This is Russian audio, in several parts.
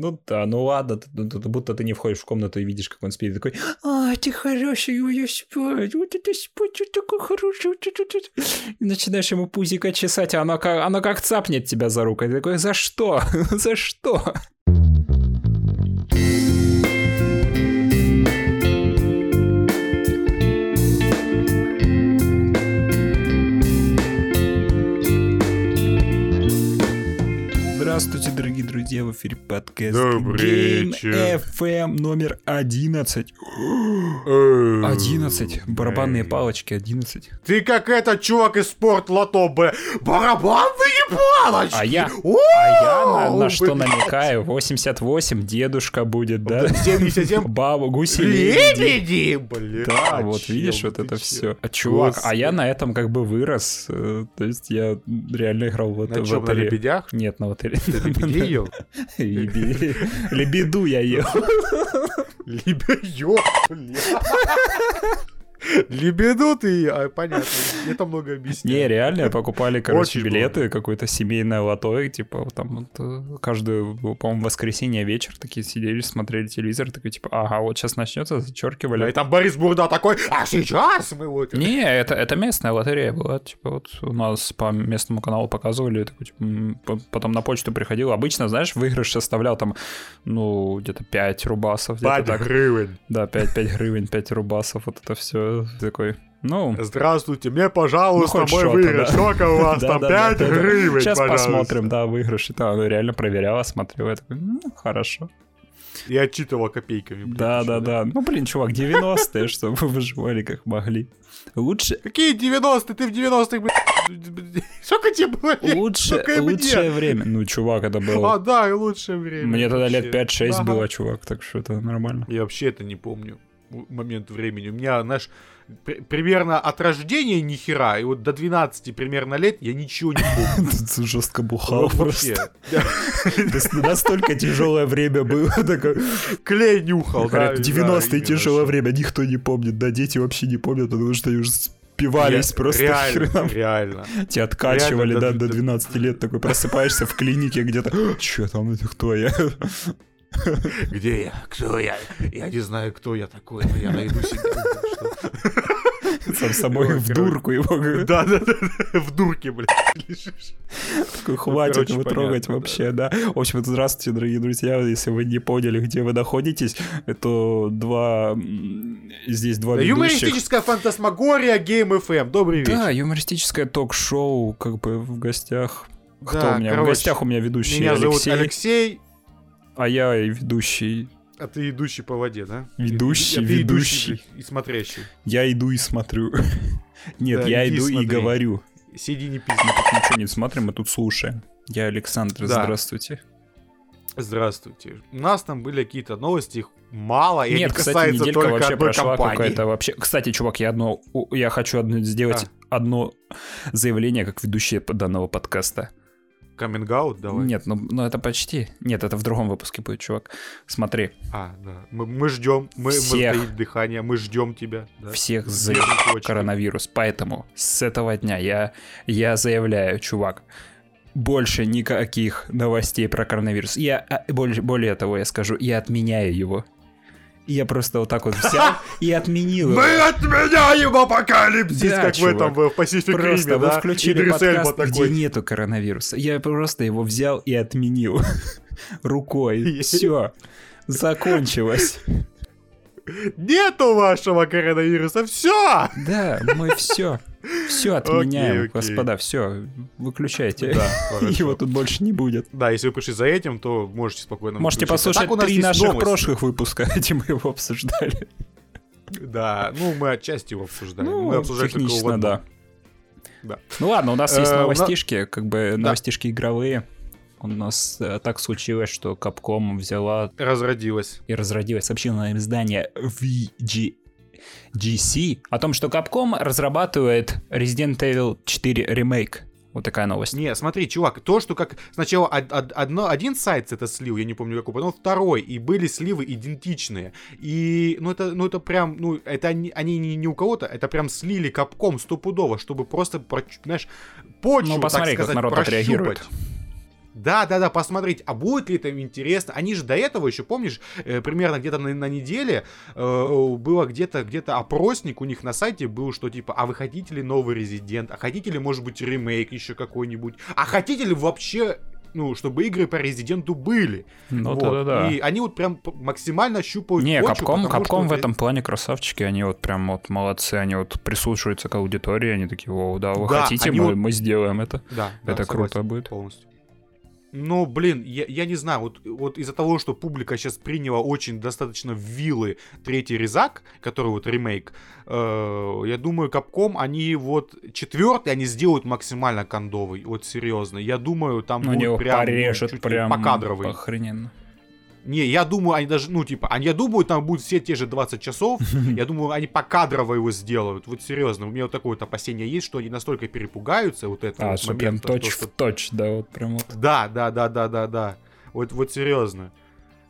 Ну да, ну ладно, ты- ну, ты- будто ты не входишь в комнату и видишь, как он спит, и такой, а, ты хороший, ой, я спать, вот это спать, ты такой хороший, вот это, это». И начинаешь ему пузико чесать, а оно как, оно как цапнет тебя за руку, и ты такой, за что, за что? Здравствуйте, дорогие друзья, в эфире подкаст Добрый Game вечер. FM номер 11. 11. Барабанные палочки 11. Ты как этот чувак из спорт лото, б. Барабанные палочки! А я, О, а я на, на что намекаю? 88, дедушка будет, да? 77 Баба, гуси, лебеди. блин. Да, вот видишь, вот это все. А чувак, а я на этом как бы вырос. э, То есть я реально играл в это На чем, на лебедях? Нет, на лотерее. Ты лебедей ел? Лебе- Лебеду я ел. Лебедё, блин. Лебеду ты, а, понятно, это много Не, объясняет. реально покупали, короче, Очень билеты, какое-то семейное лото, типа там вот, э, каждую, по-моему, воскресенье вечер такие сидели, смотрели телевизор, такой типа, ага, вот сейчас начнется, Да, зачеркивали. И там Борис Бурда такой, а сейчас мы вот... Не, это, это местная лотерея была, типа вот у нас по местному каналу показывали, такой, типа, потом на почту приходил. Обычно, знаешь, выигрыш составлял там, ну, где-то 5 рубасов, где-то Бать так. гривен. Да, 5, 5 гривен, 5 рубасов, вот это все такой, ну... Здравствуйте, мне, пожалуйста, Ну, мой что-то, выигрыш. да. Сколько у вас там? 5 гривен, Сейчас посмотрим, да, выигрыш. Да, ну реально проверяла, смотрела, я такой, ну, хорошо. И отчитывал копейками. блин, Да, да, да. Ну, блин, чувак, 90-е, что вы выживали как могли. Лучше, Какие 90-е? Ты в 90-х, блин. Сколько тебе было лет? лучше, лучшее время. Ну, чувак, это А, было... да, и лучшее время. Мне тогда лет вообще. 5-6 Ага. было, чувак, так что это нормально. Я вообще это не помню. Момент времени. У меня, знаешь, при- примерно от рождения ни хера, и вот до 12 примерно лет я ничего не помню. Ты жестко бухал просто. Настолько тяжелое время было. Клей нюхал, да. Говорят, да, 90-е именно, тяжелое время, никто не помнит. Да, дети вообще не помнят, потому что они уже спивались просто Реально, хреном. реально. Тебя откачивали, Реально, да, до да. 12 лет, такой просыпаешься в клинике где-то. Че там, это кто я? Где я? Кто я? Я не знаю, кто я такой, но я найду себя. Сам собой Ой, в дурку его. Да, да, да, в дурке, блядь, лежишь. Такой, Хватит короче, его трогать вообще, да. В общем, здравствуйте, дорогие друзья. Если вы не поняли, где вы находитесь, это два... Здесь два юмористическая фантасмагория Game FM. Добрый вечер. Да, юмористическое ток-шоу, как бы в гостях. Кто Да, у меня? В гостях у меня ведущий Меня зовут Алексей, а я и ведущий. а ты идущий по воде, да? Ведущий, А ты ведущий. и смотрящий. Я иду и смотрю. Нет, Да, я иду и говорю. Сиди не Мы пизди. тут ничего не смотрим, мы тут слушаем. Я Александр, Да. здравствуйте. Здравствуйте. У нас там были какие-то новости, их мало, и Нет, они кстати, касаются неделька только вообще одной прошла какая-то вообще. Кстати, чувак, я одно, я хочу одно сделать А. одно заявление как ведущий данного подкаста. Каминг-аут давай. Нет, ну, ну это почти. Нет, это в другом выпуске будет, чувак. Смотри, А, да. Мы, мы ждем, мы, мы Всех. затаили дыхание, мы ждем тебя. Да. всех точки. коронавирус. Поэтому с этого дня я, я заявляю, чувак, больше никаких новостей про коронавирус. Я а, более, более того, я скажу, я отменяю его. И Я просто вот так вот взял и отменил его. Мы отменяем апокалипсис, как в этом в Pacific Просто вы включили подкаст, где нету коронавируса. Я просто его взял и отменил рукой. Все. Закончилось. Нету вашего коронавируса, все! Да, мы все. Все отменяем, окей. господа, все. Выключайте. Да. Его тут больше не будет. Да, если вы пришли за этим, то можете спокойно Можете выключить. А послушать нас три наших новости. прошлых выпуска, где мы его обсуждали. Да, ну мы отчасти его обсуждали. Ну, мы обсуждали технично, да. Да. Ну ладно, у нас есть Э, новостишки, как бы новостишки игровые. У нас э, так случилось, что Capcom взяла Разродилась. и разродилось сообщение издание VGC о том, что Capcom разрабатывает Resident Evil 4 ремейк. Вот такая новость. Не, смотри, чувак, то, что как сначала од- од- одно, один сайт это слил, я не помню какой, потом второй, и были сливы идентичные. И, ну это, ну это прям, ну это они, они не, не у кого-то, это прям слили капком стопудово, чтобы просто, знаешь, почву, Ну, посмотри, так как сказать, народ прощупать. отреагирует. Да, да, да, посмотреть, а будет ли это интересно. Они же до этого еще, помнишь, э, примерно где-то на, на неделе э, было где-то где-то опросник у них на сайте был, что типа, а вы хотите ли новый Резидент, а хотите ли, может быть, ремейк еще какой-нибудь, а хотите ли вообще ну, чтобы игры по Резиденту были. Ну, вот. да-да-да. И они вот прям максимально щупают Не, почву, Capcom, потому Capcom в что этом плане красавчики, они вот прям вот молодцы, они вот прислушиваются к аудитории, они такие, о, да, вы Да, хотите, мы, вот- мы сделаем это. Да, да, это согласен круто будет. Полностью. Ну, блин, я, я не знаю, вот, вот из-за того, что публика сейчас приняла очень достаточно в вилы третий резак, который вот ремейк, э, я думаю, Capcom, они вот четвертый, они сделают максимально кондовый, вот серьезно. Я думаю, там Ну, будет прям, ну, порежут чуть прям покадровый. охрененно. Не, я думаю, они даже, ну, типа, они, я думаю, там будут все те же 20 часов. Я думаю, они покадрово его сделают. Вот серьезно, у меня вот такое вот опасение есть, что они настолько перепугаются вот этого А, вот что прям точь что- в точь, да, вот прям вот. Да, да, да, да, да, да. Вот, вот серьезно.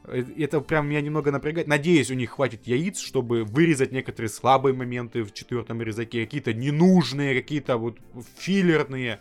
Э, Это прям меня немного напрягает. Надеюсь, у них хватит яиц, чтобы вырезать некоторые слабые моменты в четвертом резаке, какие-то ненужные, какие-то вот филлерные.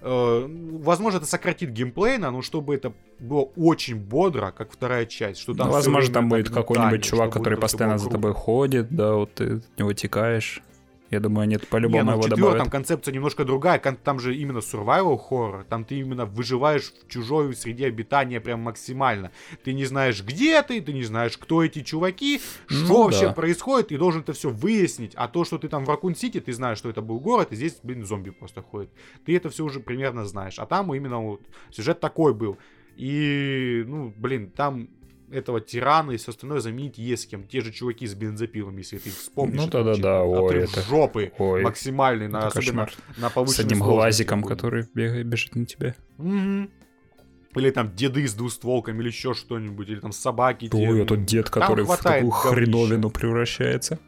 Э, Возможно, это сократит геймплей, но чтобы это было очень бодро, как вторая часть. Что там Ну, возможно, там будет какой-нибудь чувак, который постоянно за тобой ходит, да, вот ты от него текаешь. Я думаю, они это Не, по-любому ну его четвертом добавят. концепция немножко другая. Там же именно survival horror. Там ты именно выживаешь в чужой среде обитания прям максимально. Ты не знаешь, где ты, ты не знаешь, кто эти чуваки, Ну что вообще да. происходит, и должен это все выяснить. А то, что ты там в Ракун-Сити, ты знаешь, что это был город, и здесь, блин, зомби просто ходят. Ты это все уже примерно знаешь. А там именно вот сюжет такой был. И, ну, блин, там этого тирана и все остальное заменить есть с кем. Те же чуваки с бензопилами, если ты их вспомнишь. Ну это да-да-да, вообще ой, это- жопы Ой, максимальный, на, особенно кошмар. на С повышенной одним сложности глазиком, будет. который бегает, бежит на тебя. Мгм. Или там деды с двустволками, или еще что-нибудь, или там собаки. те, Ой, а тот дед, который в такую хреновину превращается.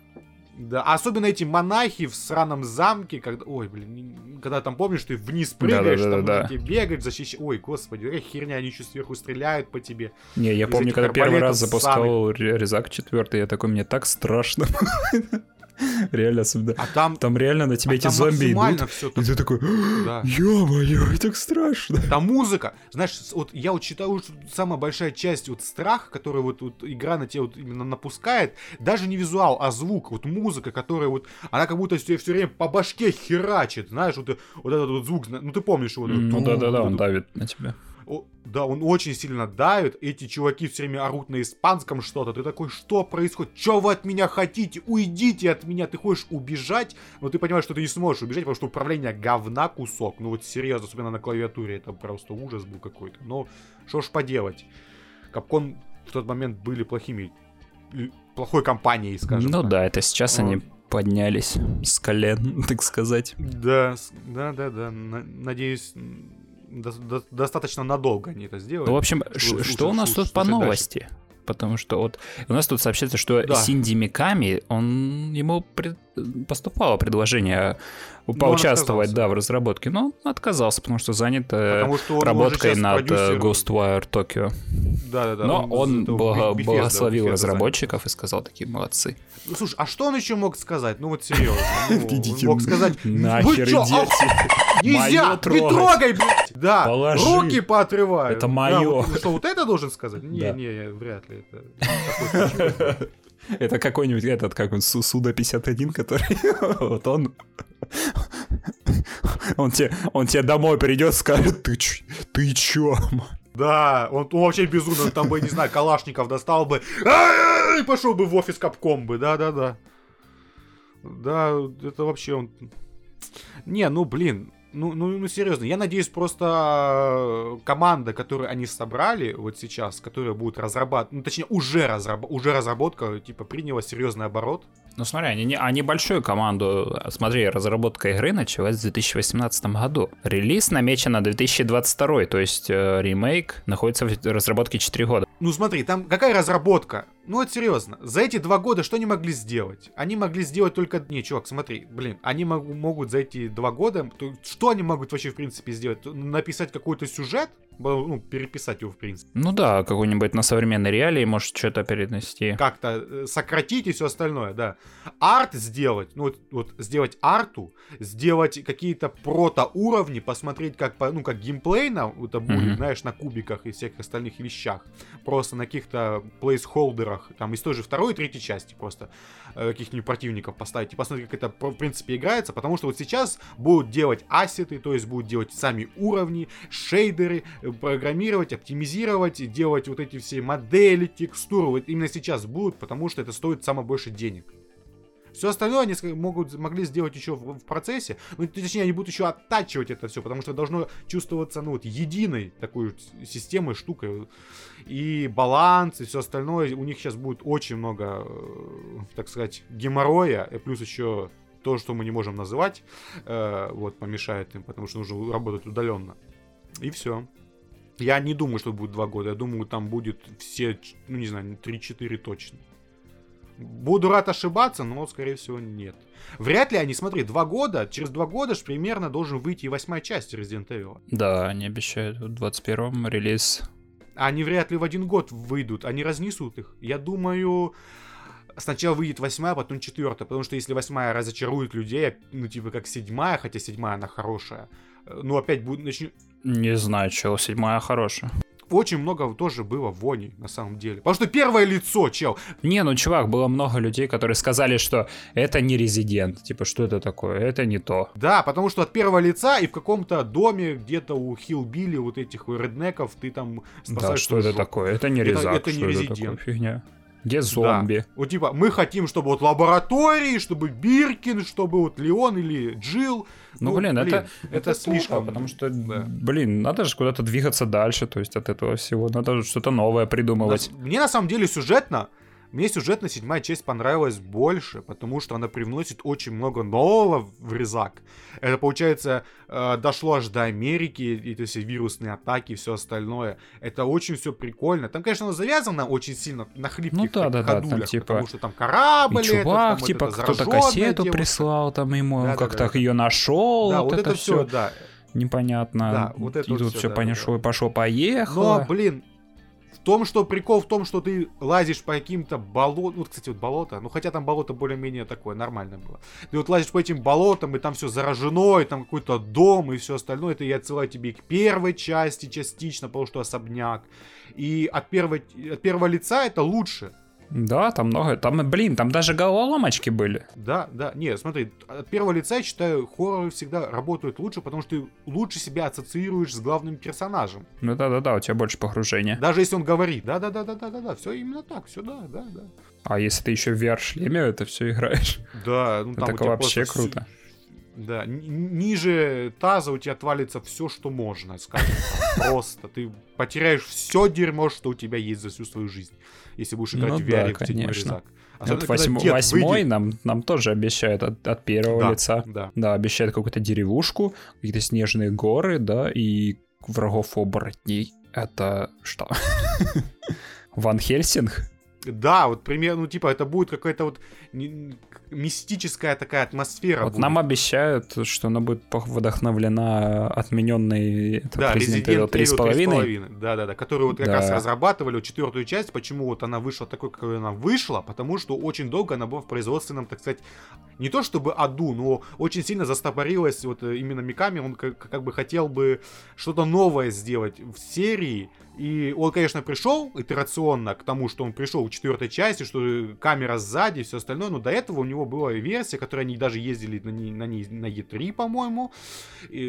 Да, а особенно эти монахи в сраном замке, когда, ой, блин, когда там помнишь, ты вниз прыгаешь, там Да-да-да-да. нужно тебе бегать, защищать, ой, господи, какая херня, они еще сверху стреляют по тебе. Не, я Из помню, когда первый раз запускал Ре- Резак четвертый, я такой, мне так страшно. Реально, особенно. А там, Там реально на тебя а эти зомби идут. все И ты такой, да. ё-моё, так страшно. Там музыка, знаешь, вот я вот считаю, что самая большая часть вот страх, который вот, вот игра на тебя вот именно напускает, даже не визуал, а звук, вот музыка, которая вот, она как будто все, все время по башке херачит, знаешь, вот, вот этот вот звук, ну ты помнишь его? вот Ну да-да-да, он давит на тебя. О, да, он очень сильно давит, эти чуваки все время орут на испанском что-то, ты такой, что происходит, что вы от меня хотите, уйдите от меня, ты хочешь убежать, но ты понимаешь, что ты не сможешь убежать, потому что управление говна кусок, ну вот серьезно, особенно на клавиатуре, это просто ужас был какой-то, но что ж поделать, Капкон в тот момент были плохими, плохой компанией, скажем Ну так. да, это сейчас Вот. они поднялись с колен, так сказать. Да, да, да, да, на- надеюсь, до- до- достаточно надолго они это сделали. Ну, в общем, слушать- что у нас тут по слушать дальше. новости? Потому что вот у нас тут сообщается, что Да. Синди Миками, он ему пред- поступало предложение он поучаствовать, да, в разработке, но он отказался, потому что занят э, Потому что он сейчас над э, продюсер. Ghostwire Tokyo. Да, да, да. Но он этого благо- Bethesda- благословил Bethesda разработчиков и сказал, такие молодцы. занят. Ну, слушай, а что он еще мог сказать? Ну вот серьезно. ну, он мог сказать, Нахер идите. Нельзя! Не трогай, блядь! Да, Положи. руки поотрываю. Это Да, моё. вот, что, вот это должен сказать? Не, Да. не, вряд ли это. Это какой-нибудь этот, как он, Су- Суда-51, который... Вот он... Он тебе, он тебе домой придет, скажет, ты, ч- ты чё? Да, он, он вообще безумно, там бы, не знаю, Калашников достал бы и пошел бы в офис Капком бы, да-да-да. Да, это вообще он... Не, ну блин, ну, ну, ну серьезно, я надеюсь просто э, команда, которую они собрали вот сейчас, которая будет разрабатывать, ну точнее уже, разраб... уже разработка, типа приняла серьезный оборот. Ну смотри, они, не, они большую команду... Смотри, разработка игры началась в 2018 году. Релиз намечен на 2022, то есть э, ремейк находится в разработке 4 года. Ну смотри, там какая разработка? Ну вот серьезно, за эти два года что они могли сделать? Они могли сделать только... Не, чувак, смотри, блин, они мог- могут за эти два года... то- Что они могут вообще в принципе сделать? Написать какой-то сюжет? Ну, переписать его, в принципе. Ну да, какой-нибудь на современной реалии, может, что-то перенести. Как-то э, сократить и все остальное, да. Арт сделать, ну вот, вот сделать арту, сделать какие-то прото-уровни, посмотреть, как, ну, как геймплейно это будет, mm-hmm. знаешь, на кубиках и всех остальных вещах. Просто на каких-то плейсхолдерах, там, из той же второй и третьей части просто каких-нибудь противников поставить и посмотреть, как это, в принципе, играется, потому что вот сейчас будут делать ассеты, то есть будут делать сами уровни, шейдеры, э, программировать, оптимизировать, делать вот эти все модели, текстуры. Вот именно сейчас будут, потому что это стоит самое больше денег. Все остальное они могут, могли сделать еще в, в процессе. Ну, точнее, они будут еще оттачивать это все, потому что должно чувствоваться, ну, вот, единой такой системой, штукой. И баланс, и все остальное. У них сейчас будет очень много, э, так сказать, геморроя, и плюс еще то, что мы не можем называть, э, вот, помешает им, потому что нужно работать удаленно. И все. Я не думаю, что будет два года. Я думаю, там будет все, ну не знаю, 3-4 точно. Буду рад ошибаться, но, скорее всего, нет. Вряд ли они, смотри, два года, через два года ж примерно должен выйти и восьмая часть Resident Evil. Да, они обещают в 21-м релиз. Они вряд ли в один год выйдут, они разнесут их. Я думаю, сначала выйдет восьмая, потом четвертая, потому что если восьмая разочарует людей, ну, типа, как седьмая, хотя седьмая, она хорошая, э, ну, опять будет, начнет... Не знаю, чего, седьмая хорошая очень много тоже было вони, на самом деле. Потому что первое лицо, чел. Не, ну, чувак, было много людей, которые сказали, что это не резидент. Типа, что это такое? Это не то. Да, потому что от первого лица и в каком-то доме где-то у Хилбили, вот этих реднеков, ты там Да, что это такое? Это не резак. Это, это не резидент. фигня. Где зомби? Да. Вот типа, мы хотим, чтобы вот лаборатории, чтобы Биркин, чтобы вот Леон или Джил. Ну, ну блин, блин, это, это, это слишком. потому что, да. блин, надо же куда-то двигаться дальше, то есть от этого всего. Надо что-то новое придумывать. Мне на самом деле сюжетно мне сюжетно седьмая часть понравилась больше, потому что она привносит очень много нового в резак. Это, получается, э, дошло аж до Америки, эти все вирусные атаки и все остальное. Это очень все прикольно. Там, конечно, оно завязано очень сильно на хлипких ну, да, да, ходулях, да, там, типа... потому что там корабль, и чувак, этот, типа, кто-то кассету девушка. прислал, там ему да, как-то да, да. ее нашел. Да, вот, вот это, это все, да непонятно. Да, вот это и вот тут все, все да, пошло, да. пошло, поехало. Но, блин, том, что прикол в том, что ты лазишь по каким-то болотам. Вот, кстати, вот болото. Ну, хотя там болото более-менее такое нормальное было. Ты вот лазишь по этим болотам, и там все заражено, и там какой-то дом, и все остальное. Это я отсылаю тебе к первой части частично, потому что особняк. И от, первой, от первого лица это лучше. Да, там много. Там, блин, там даже головоломочки были. Да, да. Не, смотри, от первого лица, я считаю, хорроры всегда работают лучше, потому что ты лучше себя ассоциируешь с главным персонажем. Ну да, да, да, у тебя больше погружения. Даже если он говорит, да, да, да, да, да, да, да, все именно так, все, да, да, да. А если ты еще в VR-шлеме это все играешь? Да, ну там это вообще круто. Да, ниже таза у тебя отвалится все, что можно, скажем так. Просто. Ты потеряешь все дерьмо, что у тебя есть за всю свою жизнь если будешь играть ну, в VR да, седьмой резак. вот восьмой, восьмой нам, нам тоже обещают от, от первого да, лица. Да. да, обещают какую-то деревушку, какие-то снежные горы, да, и врагов оборотней. Это что? Ван Хельсинг? Да, вот примерно, ну, типа, это будет какая-то вот мистическая такая атмосфера. Вот будет. нам обещают, что она будет вдохновлена отмененной да, Resident Evil 3,5. Да, да, да, которую вот как да. раз разрабатывали четвертую часть. Почему вот она вышла такой, какой она вышла? Потому что очень долго она была в производственном, так сказать, не то чтобы аду, но очень сильно застопорилась вот э, именно Миками. Он как, как бы хотел бы что-то новое сделать в серии, и он, конечно, пришел итерационно к тому, что он пришел в четвертой части, что камера сзади и все остальное, но до этого у него была версия, которая они даже ездили на ней на, ней, на E3, по-моему,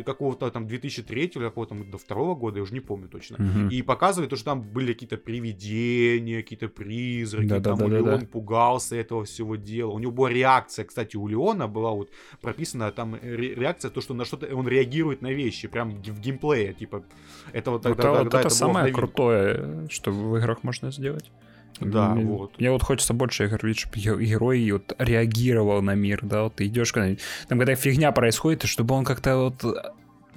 какого-то там 2003 или какого-то до второго года, я уже не помню точно. Угу. И показывали то, что там были какие-то привидения, какие-то призраки, да, там да, да, Леон да. пугался этого всего дела. У него была реакция, кстати, у Леона была вот прописана там реакция, то, что на что-то он реагирует на вещи, прям в геймплее, типа, это вот тогда, это, тогда это, это самое крутое, что в играх можно сделать. Да, мне, вот. Мне вот хочется больше игр видеть, чтобы герой вот реагировал на мир, да, вот ты идешь, когда там когда фигня происходит, чтобы он как-то вот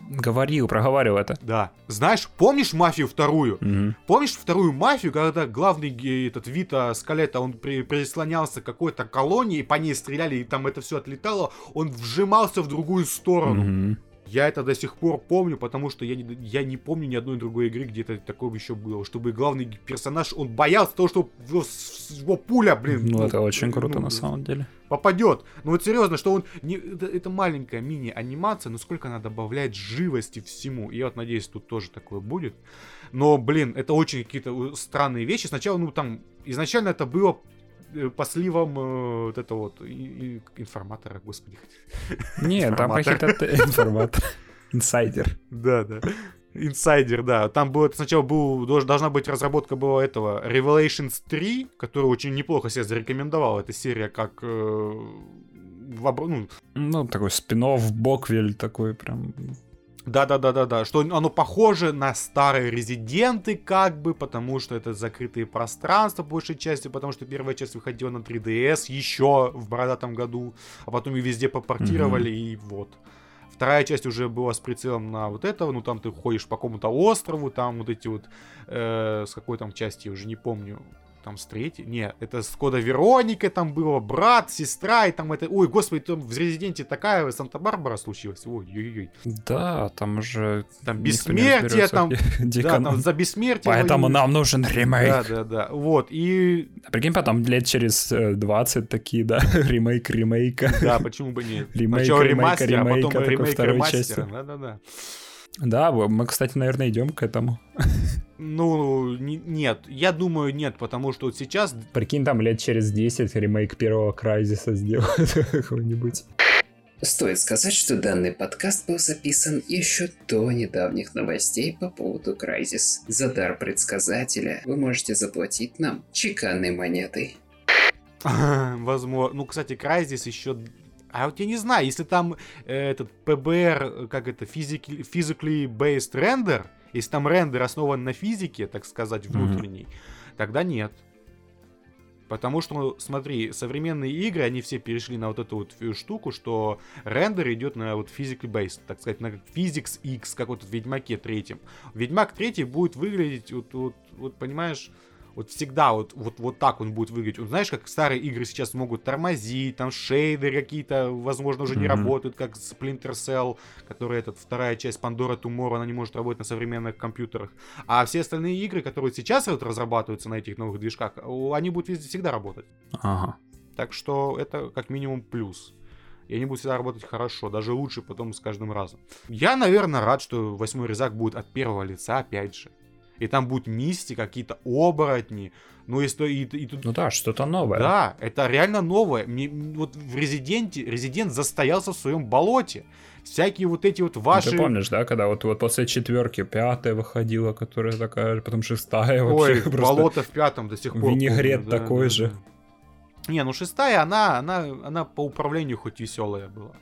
говорил, проговаривал это. Да. Знаешь, помнишь мафию вторую? Угу. Помнишь вторую мафию, когда главный этот Вита Скалета, он при, прислонялся к какой-то колонии, по ней стреляли, и там это все отлетало, он вжимался в другую сторону. Угу Я это до сих пор помню, потому что я не, я не помню ни одной другой игры, где это такое еще было. Чтобы главный персонаж, он боялся того, что его, его пуля, блин. Ну, ну это очень круто ну, на самом деле. Попадет. Ну вот серьезно, что он... Не, это, это маленькая мини-анимация, но сколько она добавляет живости всему. И я вот надеюсь, тут тоже такое будет. Но, блин, это очень какие-то странные вещи. Сначала, ну там, изначально это было Э, по сливам э, вот это вот и, и информатора, господи. Нет, там какие-то информатор. Инсайдер. Да, да. Инсайдер, да. Там было сначала был, должна быть разработка была этого Revelations 3, который очень неплохо себя зарекомендовал. Эта серия как э, в, ну, ну, такой спин-офф, Боквель такой прям да-да-да-да-да, что оно похоже на старые резиденты, как бы, потому что это закрытые пространства, большей части, потому что первая часть выходила на 3DS еще в бородатом году, а потом и везде попортировали, mm-hmm. и вот. Вторая часть уже была с прицелом на вот этого, ну там ты ходишь по какому-то острову, там вот эти вот, э, с какой там части, я уже не помню, там с третьей, не, это с кода Вероника там было, брат, сестра, и там это, ой, господи, там в Резиденте такая Санта-Барбара случилась, ой, ой, ой. Да, там уже... Там бессмертие, там, да, там за бессмертие. Поэтому нам нужен ремейк. Да, да, да, вот, и... А прикинь, потом лет через 20 э, такие, да, ремейк ремейка. Да, почему бы нет. Ремейк, Сначала ремастер, ремейка, а потом ремейк ремастера, да, да, да. Да, мы, кстати, наверное, идем к этому. Ну, не, нет, я думаю, нет, потому что вот сейчас... Прикинь, там лет через 10 ремейк первого Крайзиса сделают какой-нибудь. Стоит сказать, что данный подкаст был записан еще до недавних новостей по поводу Крайзис. За дар предсказателя вы можете заплатить нам чеканной монетой. Возможно. Ну, кстати, Крайзис еще а вот я не знаю, если там э, этот PBR, как это, physically, physically based render, если там рендер основан на физике, так сказать, внутренней, mm-hmm. тогда нет. Потому что, смотри, современные игры, они все перешли на вот эту вот штуку, что рендер идет на вот physically based, так сказать, на Physics X, как вот в Ведьмаке третьем. Ведьмак третий будет выглядеть, вот, вот, вот понимаешь, вот всегда вот, вот, вот так он будет выглядеть. Вот знаешь, как старые игры сейчас могут тормозить, там шейдеры какие-то, возможно, уже mm-hmm. не работают, как Splinter Cell, которая этот, вторая часть Pandora Tomorrow, она не может работать на современных компьютерах. А все остальные игры, которые сейчас вот разрабатываются на этих новых движках, они будут везде всегда работать. Ага. Так что это как минимум плюс. И они будут всегда работать хорошо, даже лучше потом с каждым разом. Я, наверное, рад, что восьмой резак будет от первого лица, опять же и там будет мисти, какие-то оборотни. Ну, и, и, и, тут... Ну да, что-то новое. Да, это реально новое. Мне, вот в Резиденте, Резидент застоялся в своем болоте. Всякие вот эти вот ваши... Ну, ты помнишь, да, когда вот, вот после четверки пятая выходила, которая такая, потом шестая вообще. Ой, болото в пятом до сих пор. Винегрет помню, такой да, же. Да. Не, ну шестая, она, она, она по управлению хоть веселая была.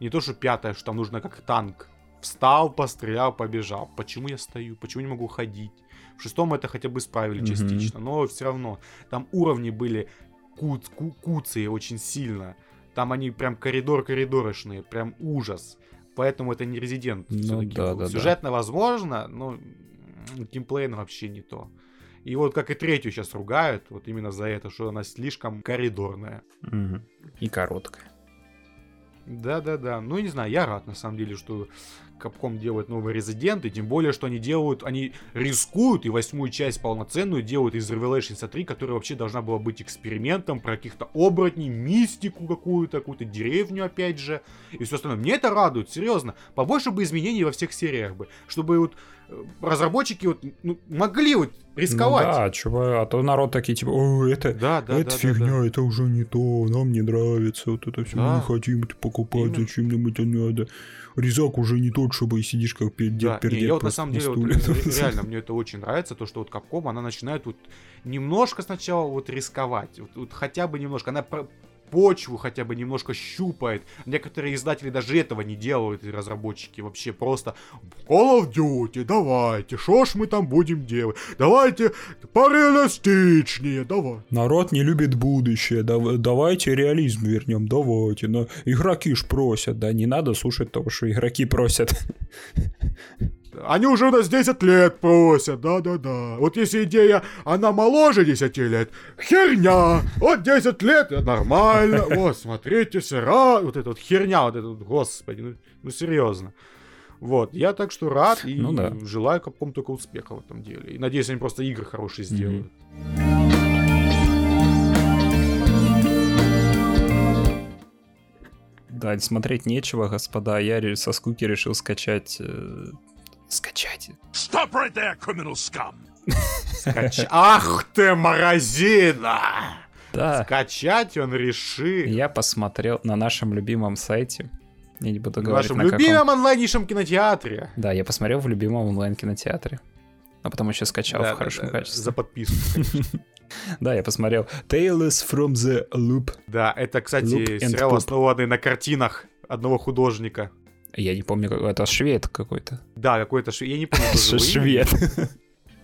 Не то, что пятая, что там нужно как танк Встал, пострелял, побежал. Почему я стою? Почему не могу ходить? В шестом это хотя бы исправили mm-hmm. частично, но все равно. Там уровни были ку- ку- куцые очень сильно. Там они прям коридор-коридорочные, прям ужас. Поэтому это не резидент. Ну, да, да, Сюжетно да. возможно, но геймплейно вообще не то. И вот как и третью сейчас ругают, вот именно за это, что она слишком коридорная. Угу. И короткая. Да-да-да. Ну, не знаю, я рад, на самом деле, что Capcom делает новые резиденты, тем более, что они делают, они рискуют и восьмую часть полноценную делают из Revelations 3, которая вообще должна была быть экспериментом про каких-то оборотней, мистику какую-то, какую-то деревню опять же, и все остальное. Мне это радует, серьезно. Побольше бы изменений во всех сериях бы, чтобы вот разработчики вот ну, могли вот рисковать. Ну да, чувак, а то народ такие типа, о, это, да, да, это да, фигня, да, да. это уже не то, нам не нравится, вот это все, да. мы не хотим это покупать, Именно. зачем нам это надо резак уже не тот, чтобы сидишь как перед да, не, я вот на самом деле, вот, реально, мне это очень нравится, то, что вот Capcom, она начинает вот немножко сначала вот рисковать, вот, вот хотя бы немножко, она почву хотя бы немножко щупает. Некоторые издатели даже этого не делают, и разработчики вообще просто Call of Duty, давайте, что ж мы там будем делать? Давайте пореалистичнее, давай. Народ не любит будущее, давайте реализм вернем, давайте. Но игроки ж просят, да, не надо слушать того, что игроки просят. Они уже у нас 10 лет просят, да-да-да. Вот если идея, она моложе 10 лет, херня. Вот 10 лет, нормально. Вот, смотрите, сыра. Вот эта вот херня, вот эта вот, господи, ну, ну серьезно. Вот, я так что рад и Ну да. желаю Capcom только успеха в этом деле. И надеюсь, они просто игры хорошие сделают. Да, смотреть нечего, господа. Я со скуки решил скачать... Скачать. Stop right there, criminal scum! Скач- Ах ты, морозина! Да, Скачать он решил. я посмотрел на нашем любимом сайте. Я не буду В говорить, нашем на каком. любимом онлайнейшем кинотеатре. Да, я посмотрел в любимом онлайн-кинотеатре. А потом еще скачал Да, в хорошем да, качестве. За подписку. Да, я посмотрел Tales from the Loop. Да, это, кстати, сериал, основанный на картинах одного художника. Я не помню, это швед какой-то. Да, какой-то швед. Я не помню. тоже. Швед.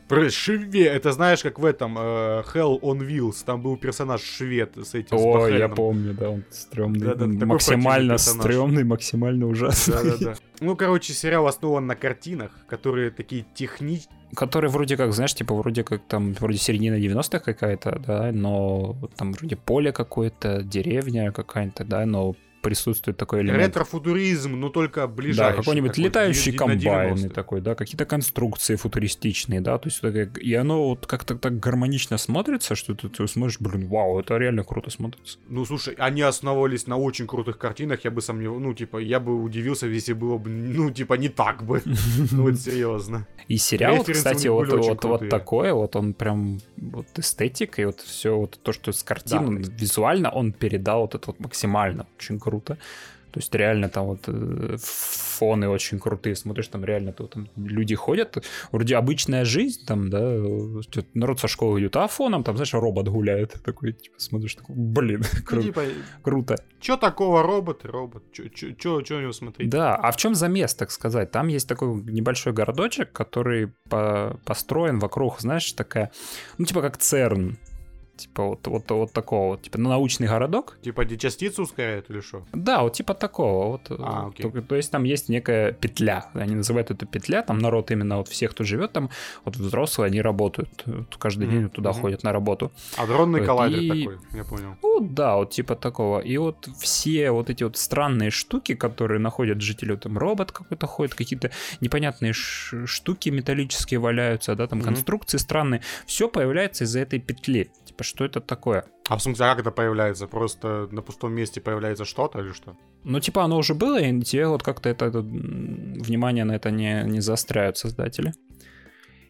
Про швед. Это знаешь, как в этом э, Hell on Wheels. Там был персонаж швед с этим. Ой, я помню, да, он стрёмный. Максимально стрёмный, максимально ужасный. Да-да-да. Ну, короче, сериал основан на картинах, которые такие техни... Который вроде как, знаешь, типа вроде как там, вроде середина 90-х какая-то, да, но там вроде поле какое-то, деревня какая-то, да, но присутствует такой элемент. Ретро-футуризм, но только ближайший. Да, какой-нибудь такой, летающий комбайн 90-х. такой, да, какие-то конструкции футуристичные, да, то есть и оно вот как-то так гармонично смотрится, что ты, ты смотришь, блин, вау, это реально круто смотрится. Ну, слушай, они основывались на очень крутых картинах, я бы сомневался, ну, типа, я бы удивился, если было бы, ну, типа, не так бы. Ну, это серьезно. И сериал, кстати, вот, вот, вот такое, вот он прям вот эстетика и вот все вот то, что с картин, визуально он передал вот это вот максимально, очень круто. То есть реально там вот э, фоны очень крутые, смотришь, там реально то, там люди ходят, вроде обычная жизнь, там, да, народ со школы идет, а фоном там, знаешь, робот гуляет, такой, типа, смотришь, такой, блин, Ну, кру- типа, круто. чё такого робот и робот? Чё, чё, чё, чё у него смотреть? Да, а в чем замес, так сказать? Там есть такой небольшой городочек, который по- построен вокруг, знаешь, такая, ну, типа как ЦЕРН. Типа вот, вот, вот такого вот, типа научный городок. Типа, где частицу ускоряют или что? Да, вот типа такого. Вот, А, э, окей. то, то есть там есть некая петля. Они называют это петля. Там народ именно вот всех, кто живет там, вот взрослые, они работают. э, Каждый Мгм, день туда мгм. ходят на работу. Адронный Вот, коллайдер и- такой, я понял. Ну да, вот типа такого. И вот все вот эти вот странные штуки, которые находят жители, вот там робот какой-то ходит, какие-то непонятные ш- штуки металлические валяются, да, там Мгм. конструкции странные, все появляется из-за этой петли. Типа, что это такое? А в смысле, а как это появляется? Просто на пустом месте появляется что-то или что? Ну, типа, оно уже было, и тебе вот как-то это, это, внимание на это не, не заостряют создатели.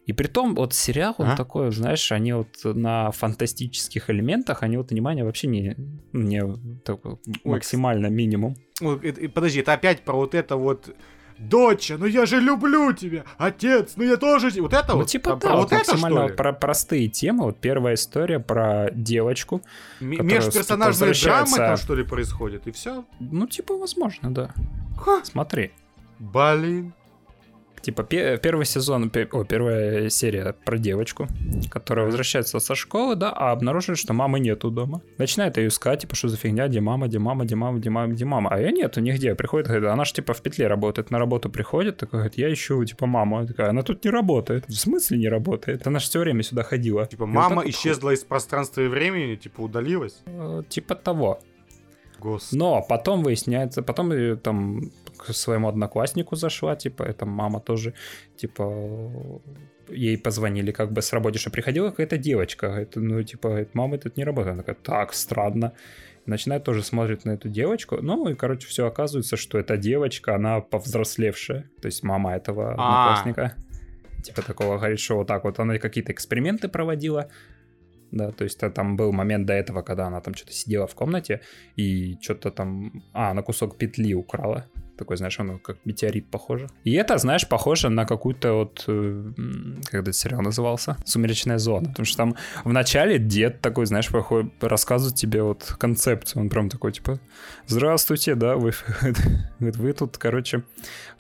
И при том, вот сериал, он А? такой, знаешь, они вот на фантастических элементах, они вот внимание вообще не, не такой максимально минимум. Подожди, это опять про вот это вот... Доча, ну я же люблю тебя! Отец, ну я тоже... те-» Вот это Ну, вот? типа, Про- да, вот вот это, максимально что ли? про простые темы. Вот первая история про девочку. М- Межперсонажные возвращается- драмы там, что ли, происходит, и все? Ну, типа, возможно, да. Ха. Смотри. Блин. Типа, пе- первый сезон, пе- о, первая серия про девочку, которая возвращается со школы, да, а обнаруживает, что мамы нету дома. Начинает ее искать, типа, что за фигня, где мама, где мама, где мама, где мама, где мама. А ее нету нигде. Приходит, говорит, она же, типа, в петле работает, на работу приходит, такой, говорит, я ищу, типа, маму. Она такая, она тут не работает. В смысле не работает? Она же все время сюда ходила. Типа, И мама вот исчезла из пространства и времени, типа, удалилась? Э, Типа того. Господи. Но потом выясняется, потом там к своему однокласснику зашла, типа, эта мама тоже, типа, ей позвонили как бы с работы, что приходила какая-то девочка, говорит, ну, типа, говорит, мама тут не работает. Она такая, так, странно. Начинает тоже смотреть на эту девочку. Ну, и, короче, все оказывается, что эта девочка, она повзрослевшая. То есть мама этого А. одноклассника. Типа такого, говорит, что вот так вот она какие-то эксперименты проводила. Да, то есть а, там был момент до этого, когда она там что-то сидела в комнате и что-то там... А, она кусок петли украла. Такой, знаешь, оно как метеорит похоже. И это, знаешь, похоже на какую-то вот... э, Как этот сериал назывался? «Сумеречная зона». Потому что там в начале дед такой, знаешь, проходит, рассказывает тебе вот концепцию. Он прям такой, типа, здравствуйте, да, вы, вы тут, короче,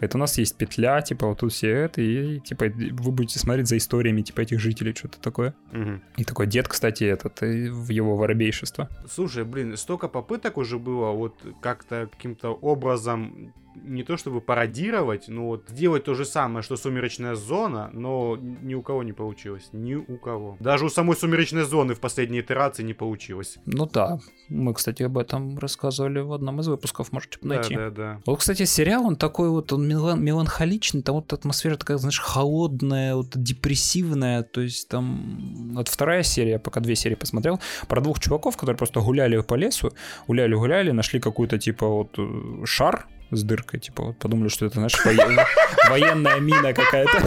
это у нас есть петля, типа, вот тут все это, и, типа, вы будете смотреть за историями, типа, этих жителей, что-то такое. Мгм. И такой дед, кстати, этот, в его воробейшество. Слушай, блин, столько попыток уже было вот как-то каким-то образом не то чтобы пародировать, но вот делать то же самое, что «Сумеречная зона», но ни у кого не получилось. Ни у кого. Даже у самой «Сумеречной зоны» в последней итерации не получилось. Ну да, мы, кстати, об этом рассказывали в одном из выпусков, можете найти. Да, да, да. Вот, кстати, сериал, он такой вот, он мелан- меланхоличный, там вот атмосфера такая, знаешь, холодная, вот депрессивная, то есть там... Вот вторая серия, пока две серии посмотрел, про двух чуваков, которые просто гуляли по лесу, гуляли-гуляли, нашли какую-то, типа, вот э, шар с дыркой, типа, вот подумали, что это, воен- военная мина какая-то.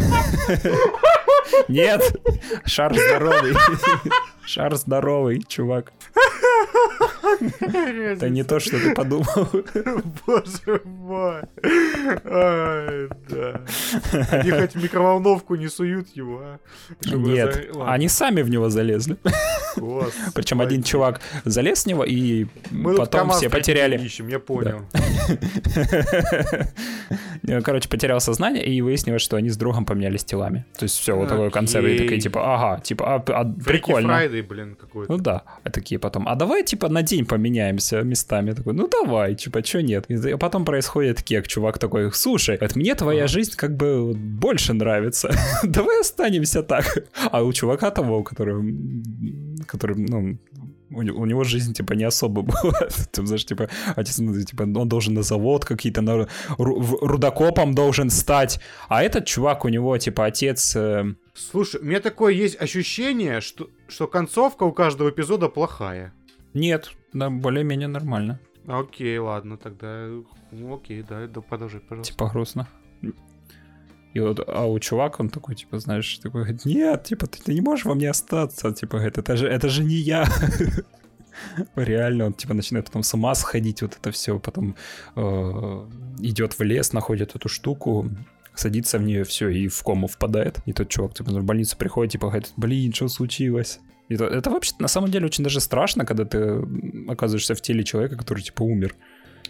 Нет, шар здоровый. Шар здоровый, чувак. Это не то, что ты подумал. Боже мой. Ай, да. Они хоть в микроволновку не суют его, а? Чтобы Нет, за- они сами в него залезли. господи. Причем один чувак залез в него, и Мы потом все потеряли. ищем, я понял. Короче, потерял сознание, и выяснилось, что они с другом поменялись телами. То есть все, вот такой концепт. И такие, типа, ага, типа, а, а, прикольно. Friday, блин, какой-то. Ну да, а такие потом, а давай, типа, на день поменяемся местами. Такой, ну давай, типа, чё нет? И потом происходит кек, чувак такой, слушай, вот мне твоя жизнь как бы больше нравится. давай останемся так. А у чувака того, который, который, ну, у, не- у него жизнь, типа, не особо была. Ты знаешь, типа, отец, ну, типа, он должен на завод какие-то, на, рудокопом должен стать. А этот чувак, у него, типа, отец... э, Слушай, у меня такое есть ощущение, что, что концовка у каждого эпизода плохая. Нет, да, более-менее нормально. Окей, ладно, тогда... Ну, окей, да, да, продолжи, пожалуйста. Типа грустно. И вот, а у чувак, он такой, типа, знаешь, такой, говорит, нет, типа, ты, ты не можешь во мне остаться, типа, говорит, это же, это же не я. Реально, он, типа, начинает потом с ума сходить, вот это все, потом э, идет в лес, находит эту штуку, садится в нее, все, и в кому впадает. И тот чувак, типа, в больницу приходит, типа, говорит, блин, что случилось? Это, это вообще на самом деле очень даже страшно, когда ты оказываешься в теле человека, который, типа, умер.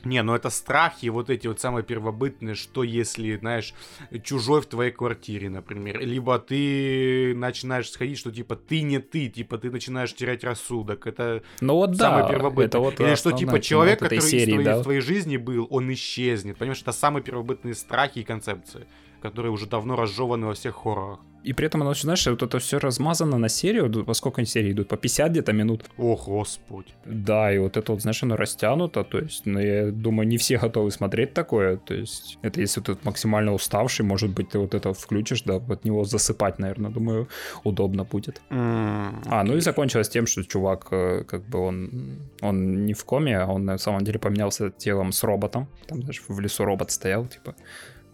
Не, ну это страхи, вот эти вот самые первобытные, что если, знаешь, чужой в твоей квартире, например, либо ты начинаешь сходить, что типа ты не ты, типа ты начинаешь терять рассудок, это Ну вот да, самый первобытный. это вот Или что типа человек, который серии, из, твоей, да. из твоей жизни был, он исчезнет, понимаешь, это самые первобытные страхи и концепции, которые уже давно разжеваны во всех хоррорах. И при этом, оно, знаешь, вот это все размазано на серию, во сколько они серии идут, по 50 где-то минут. О, господи. Да, и вот это вот, знаешь, оно растянуто, то есть, ну, я думаю, не все готовы смотреть такое, то есть, это если ты максимально уставший, может быть, ты вот это включишь, да, от него засыпать, наверное, думаю, удобно будет. А, ну и закончилось тем, что чувак, э, как бы он, он не в коме, а он на самом деле поменялся телом с роботом. Там даже в лесу робот стоял, типа,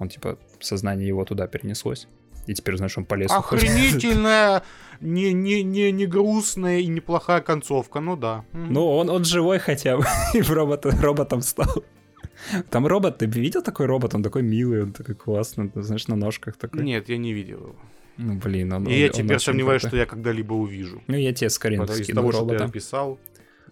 он типа, сознание его туда перенеслось. И теперь, знаешь, он по лесу ходит. Охренительная, не, не, не, не грустная и неплохая концовка, ну да. Ну, он, он живой хотя бы, и в робота, роботом стал. Там робот, ты видел такой робот? Он такой милый, он такой классный, ты знаешь, на ножках такой. Нет, я не видел его. Ну, блин, он И я он теперь очень сомневаюсь, что я когда-либо увижу. Ну, я тебе скорее Потому из скину того, что ты робота. описал.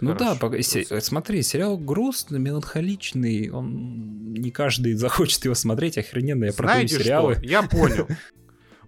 Ну да, Хорошо, пог- се- просто. смотри, сериал грустный, меланхоличный, он не каждый захочет его смотреть, охрененно, я продаю Знаете сериалы. что? Я понял.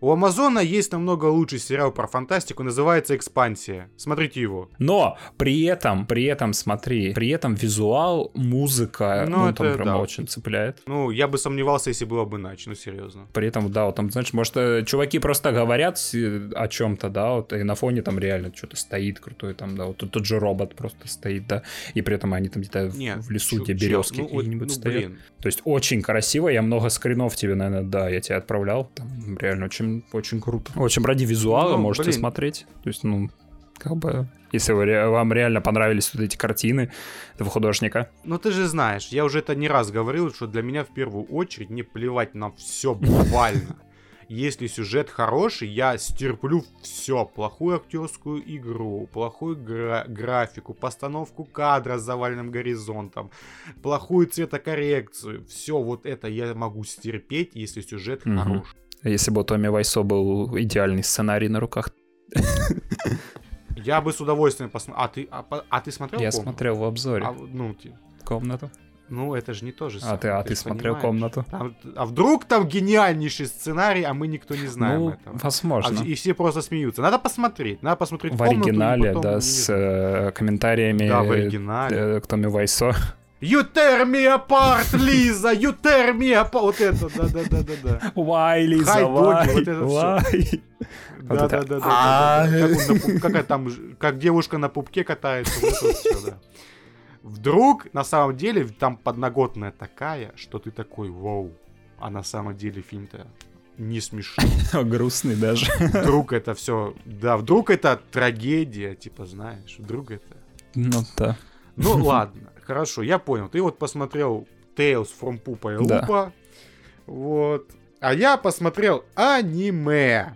У Амазона есть намного лучший сериал про фантастику, называется «Экспансия». Смотрите его. Но при этом, при этом, смотри, при этом визуал, музыка, Ну, ну, это там прям да. очень цепляет. Ну, я бы сомневался, если было бы иначе, ну серьезно. При этом, да, вот там, знаешь, может, э, чуваки просто говорят э, о чем-то, да, вот, и на фоне там реально что-то стоит крутое, там, да, вот тут тот же робот просто стоит, да, и при этом они там где-то в- Нет, в лесу, чё- где березки ну, какие-нибудь ну, стоят. блин. То есть очень красиво, я много скринов тебе, наверное, да, я тебе отправлял, там реально очень, очень круто. В общем, ради визуала Ну, можете блин. смотреть, то есть, ну, как бы, если вы вам реально понравились вот эти картины этого художника, Ну ты же знаешь, я уже это не раз говорил, что для меня в первую очередь не плевать на все буквально. Если сюжет хороший, я стерплю все. Плохую актерскую игру, плохую гра- графику, постановку кадра с заваленным горизонтом, плохую цветокоррекцию. Все вот это я могу стерпеть, если сюжет Мгм. хороший. Если бы у Томми Вайсо был идеальный сценарий на руках, Я бы с удовольствием посмотрел. А ты, а, а ты смотрел я «Комнату»? смотрел в обзоре А, ну, ти- комнату. ну, это же не то же А самое. ты, а ты ж смотрел понимаешь. комнату? Там- а вдруг там гениальнейший сценарий, а мы никто не знаем ну, этого. А возможно. вс- и все просто смеются. Надо посмотреть. Надо посмотреть в комнату, оригинале, потом, да, с э, комментариями Да, в оригинале. э, к Томми Вайсо. You tear me apart, Лиза! You tear me apart! Вот это, да-да-да-да-да. Вай, Лиза, Хай, доги, вай, вот это это, Да-да-да. «А». Как там, как девушка на пупке катается. Вдруг, на самом деле, там подноготная такая, что ты такой, вау. А на самом деле фильм-то не смешный. Грустный даже. Вдруг это все, да, вдруг это трагедия, типа, знаешь, вдруг это... Ну да. Ну ладно, хорошо, я понял. Ты вот посмотрел Tales from Пупа и Да. Лупа. Вот. А я посмотрел аниме.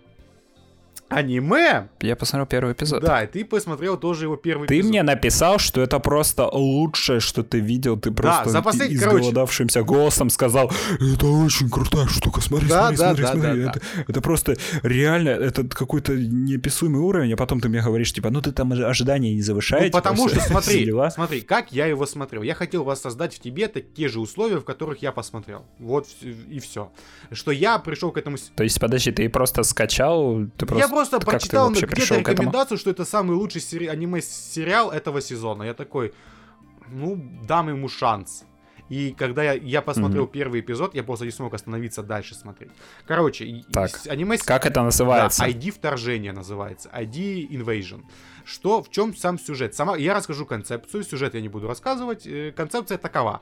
Аниме? Я посмотрел первый эпизод. Да, и ты посмотрел тоже его первый Ты эпизод. мне написал, что это просто лучшее, что ты видел. Ты просто за послед- короче. изголодавшимся голосом сказал, это очень крутая штука, смотри, Да, смотри, да, смотри, да, смотри. да, это, это просто реально, это какой-то неописуемый уровень, а потом ты мне говоришь, типа, ну ты там ожи- ожидания не завышаешь. Ну, потому что, смотри, смотри, как я его смотрел. Я хотел воссоздать в тебе те же условия, в которых я посмотрел. Вот и все. Что я пришел к этому... То есть, подожди, ты просто скачал, ты просто... просто как прочитал где-то рекомендацию, что это самый лучший сери- аниме-сериал этого сезона. Я такой, ну, дам ему шанс. И когда я, я посмотрел Мгм. первый эпизод, я просто не смог остановиться дальше смотреть. Короче, Так. аниме... Как это называется? Да, ID вторжение называется. ID Invasion. Что, в чем сам сюжет? Сама, я расскажу концепцию, сюжет я не буду рассказывать. Э, Концепция такова.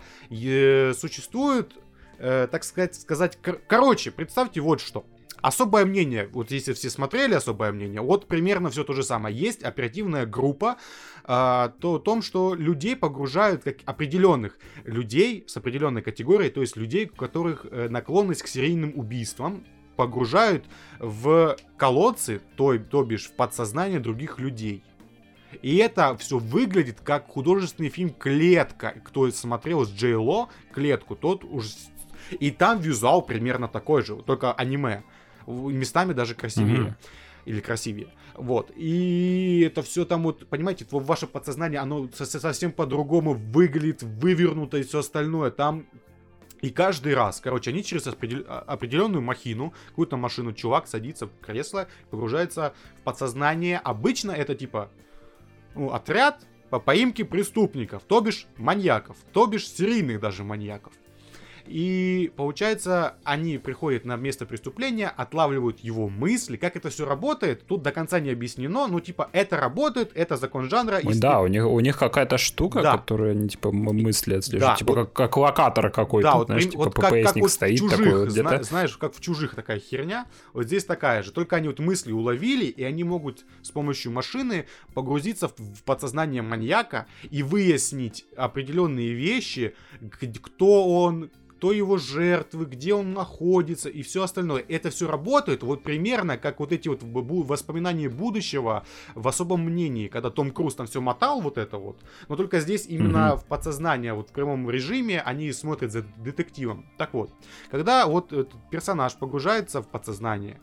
Существует, э, так сказать, сказать, кор- короче, представьте вот что. Особое мнение, вот если все смотрели особое мнение, вот примерно все то же самое. Есть оперативная группа, а, то о том, что людей погружают, как определенных людей с определенной категорией, то есть людей, у которых э, наклонность к серийным убийствам, погружают в колодцы, то, то бишь в подсознание других людей. И это все выглядит как художественный фильм «Клетка». Кто смотрел с Джей Ло «Клетку», тот уже... И там визуал примерно такой же, только аниме. Местами даже красивее. Мгм. Или красивее. Вот. И это все там вот, понимаете, ваше подсознание, оно со- со- совсем по-другому выглядит, вывернуто и все остальное. Там и каждый раз, короче, они через определ- а- определенную махину, какую-то машину, чувак садится в кресло, погружается в подсознание. Обычно это типа ну, отряд по поимке преступников, то бишь маньяков, то бишь серийных даже маньяков. И получается, они приходят на место преступления, отлавливают его мысли. Как это все работает, тут до конца не объяснено. Ну, типа, это работает, это закон жанра. и Да, у них, у них какая-то штука, Да. которую они, типа, мысли отслеживают. Да, типа, вот- как, как локатор какой-то, Да, вот, знаешь, типа, вот как, как вот стоит чужих, такой вот где-то. знаешь, как в чужих такая херня, вот здесь такая же. Только они вот мысли уловили, и они могут с помощью машины погрузиться в, в подсознание маньяка и выяснить определенные вещи, кто он, кто его жертвы, где он находится и все остальное. Это все работает вот примерно как вот эти вот воспоминания будущего в особом мнении, когда Том Круз там все мотал вот это вот. Но только здесь именно Мгм. в подсознание, вот в прямом режиме, они смотрят за детективом. Так вот, когда вот этот персонаж погружается в подсознание,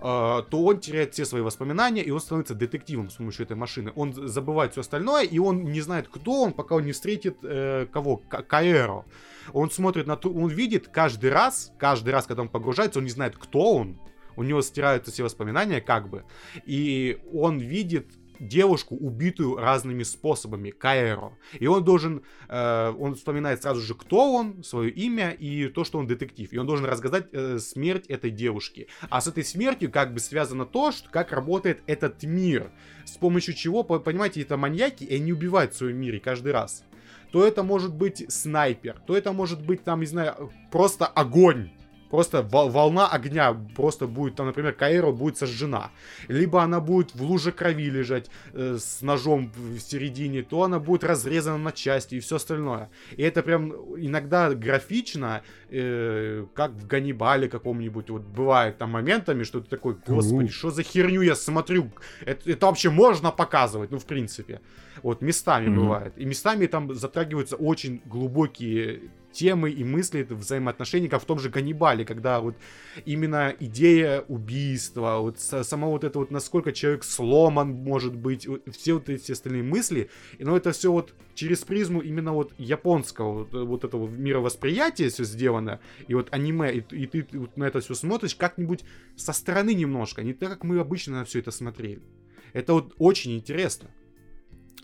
то он теряет все свои воспоминания, и он становится детективом с помощью этой машины. Он забывает все остальное, и он не знает, кто он, пока он не встретит э, кого? Каэро. Он смотрит на ту, он видит каждый раз, каждый раз, когда он погружается, он не знает, кто он. У него стираются все воспоминания, как бы. И он видит девушку, убитую разными способами, Каэро. И он должен, э, он вспоминает сразу же, кто он, свое имя и то, что он детектив. И он должен разгадать э, смерть этой девушки. А с этой смертью как бы связано то, что, как работает этот мир. С помощью чего, по- понимаете, это маньяки, и они убивают в своем мире каждый раз. То это может быть снайпер, то это может быть, там, не знаю, просто огонь. Просто вол- волна огня просто будет, там, например, Каэро будет сожжена. Либо она будет в луже крови лежать э, с ножом в середине, то она будет разрезана на части и все остальное. И это прям иногда графично, э, как в Ганнибале каком-нибудь. Вот бывает там моментами, что ты такой, господи, что за херню я смотрю? Это, это вообще можно показывать? Ну, в принципе. Вот местами Мгм. бывает. И местами там затрагиваются очень глубокие темы и мысли это взаимоотношений, как в том же Ганнибале, когда вот именно идея убийства, вот са- сама вот это вот, насколько человек сломан может быть, все вот эти остальные мысли, но это все вот через призму именно вот японского вот, вот этого мировосприятия все сделано, и вот аниме, и, и ты вот на это все смотришь как-нибудь со стороны немножко, не так, как мы обычно на все это смотрели. Это вот очень интересно.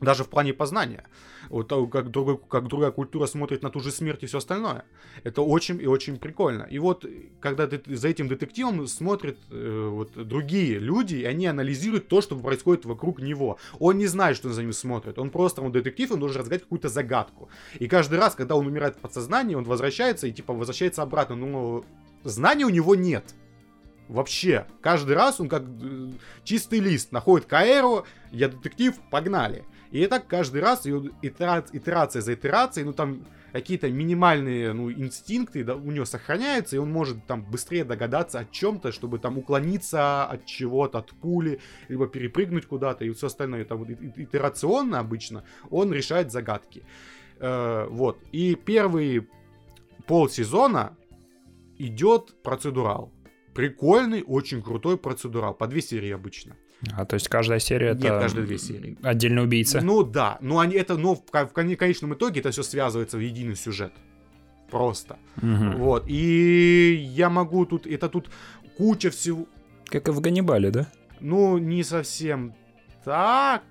Даже в плане познания. Вот как, другой, как другая культура смотрит на ту же смерть и все остальное. Это очень и очень прикольно. И вот, когда ты, за этим детективом смотрят э, вот, другие люди, и они анализируют то, что происходит вокруг него. Он не знает, что за ним смотрит. Он просто, он детектив, он должен разгадать какую-то загадку. И каждый раз, когда он умирает в подсознании, он возвращается и типа возвращается обратно. Ну, знаний у него нет. Вообще, каждый раз он как э, чистый лист находит Каэру, я детектив, погнали. И так каждый раз, и итера- итерация за итерацией, ну там какие-то минимальные ну, инстинкты да, у него сохраняются, и он может там быстрее догадаться о чем-то, чтобы там уклониться от чего-то, от пули, либо перепрыгнуть куда-то, и все остальное. Там итерационно обычно он решает загадки. Э, вот. И первый полсезона идет процедурал. Прикольный, очень крутой процедурал. По две серии обычно. А то есть каждая серия это... Нет, каждые две серии. Отдельный убийца? Ну да, но они это, но в, в конечном итоге это все связывается в единый сюжет. Просто. Мгм. Вот. И я могу тут, это тут куча всего. Как и в Ганнибале, да? Ну, не совсем так.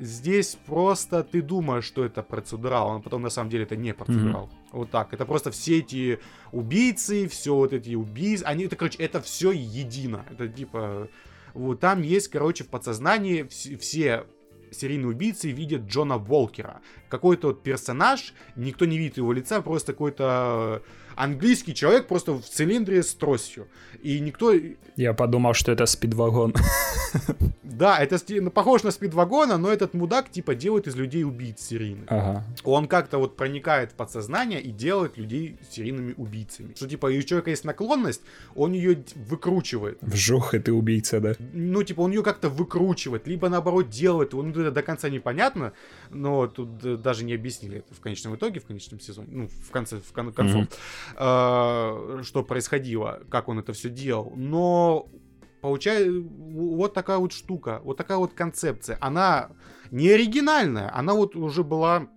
Здесь просто ты думаешь, что это процедурал, а потом на самом деле это не процедурал. Вот так. Это просто все эти убийцы, все вот эти убийцы, они, это, короче, это все едино. Это типа, вот там есть, короче, в подсознании вс- все серийные убийцы видят Джона Волкера. Какой-то вот персонаж, никто не видит его лица, просто какой-то английский человек просто в цилиндре с тростью. И никто... Я подумал, что это спидвагон. Да, это ну, похож на спидвагона, но этот мудак типа делает из людей убийц серийных. Ага. Он как-то вот проникает в подсознание и делает людей серийными убийцами. Что типа, у человека есть наклонность, он ее выкручивает. Вжух, и ты убийца, да? Ну, типа, он ее как-то выкручивает, либо наоборот делает. Ну, это до конца непонятно, но тут э, даже не объяснили это в конечном итоге, в конечном сезоне, ну, в конце, в кон- концов, Мгм. Э, что происходило, как он это все делал. Но получается, вот такая вот штука, вот такая вот концепция. Она не оригинальная, она вот уже была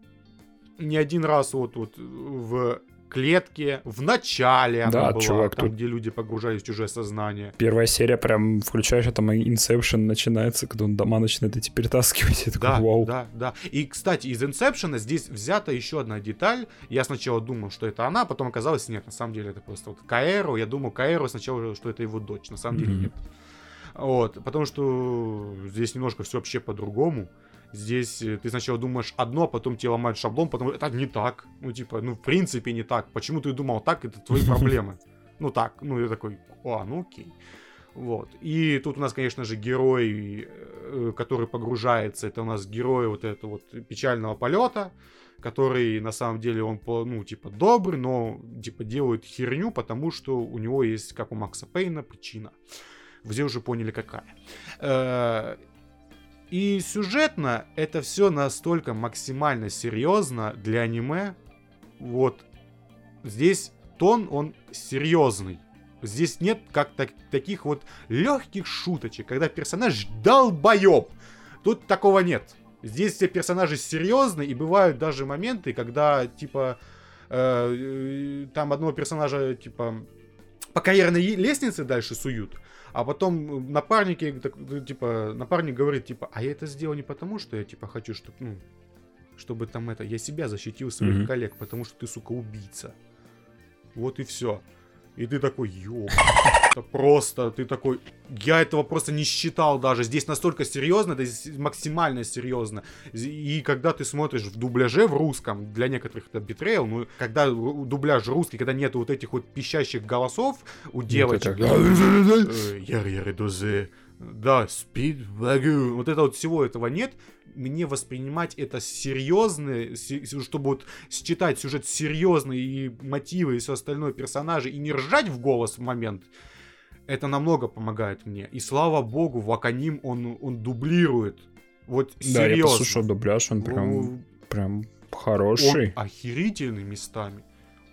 не один раз вот, вот в клетке, в начале она Да, была, чувак, там, тут- где люди погружались в чужое сознание. Первая серия прям включаешь, а там Inception начинается, когда он дома начинает эти перетаскивать. Я такой, Да, вау. да, да. И, кстати, из Инсепшена здесь взята еще одна деталь. Я сначала думал, что это она, потом оказалось нет. На самом деле это просто вот Каэру. Я думал, Каэру сначала, что это его дочь. На самом деле Мгм. нет. Вот, потому что здесь немножко все вообще по-другому. Здесь э, ты сначала думаешь одно, а потом тебе ломают шаблон, потому что это не так. Ну, типа, ну, в принципе, не так. Почему ты думал так, это твои проблемы. Ну, так. Ну, я такой, а, ну, окей. Вот. И тут у нас, конечно же, герой, э, который погружается, это у нас герой вот этого вот печального полета, который на самом деле он, ну, типа, добрый, но, типа, делает херню, потому что у него есть, как у Макса Пейна, причина. Все уже поняли, какая. И сюжетно это все настолько максимально серьезно для аниме. Вот здесь тон, он серьезный. Здесь нет как так- таких вот легких шуточек, когда персонаж долбоеб. Тут такого нет. Здесь все персонажи серьезные, и бывают даже моменты, когда, типа, э, э, там одного персонажа, типа, по карьерной лестнице дальше суют, а потом напарники, так, ну, типа, напарник говорит, типа, а я это сделал не потому, что я, типа, хочу, чтобы, ну, чтобы там это, я себя защитил своих Мгм. коллег, потому что ты, сука, убийца. Вот и все. И ты такой, ёб, это просто, ты такой, я этого просто не считал даже. Здесь настолько серьезно, это здесь максимально серьезно. И когда ты смотришь в дубляже в русском, для некоторых это битрейл, ну, когда дубляж русский, когда нету вот этих вот пищащих голосов у девочек, яр яр да, спид, вагю, вот это вот всего этого нет, мне воспринимать это серьезно, се- се- чтобы вот считать сюжет серьезный и мотивы и все остальное персонажи и не ржать в голос в момент, это намного помогает мне. И слава богу, Ваканим он, он дублирует. Вот Да, я серьезно. послушал дубляж, он прям, Он- прям он хороший. охерительный местами.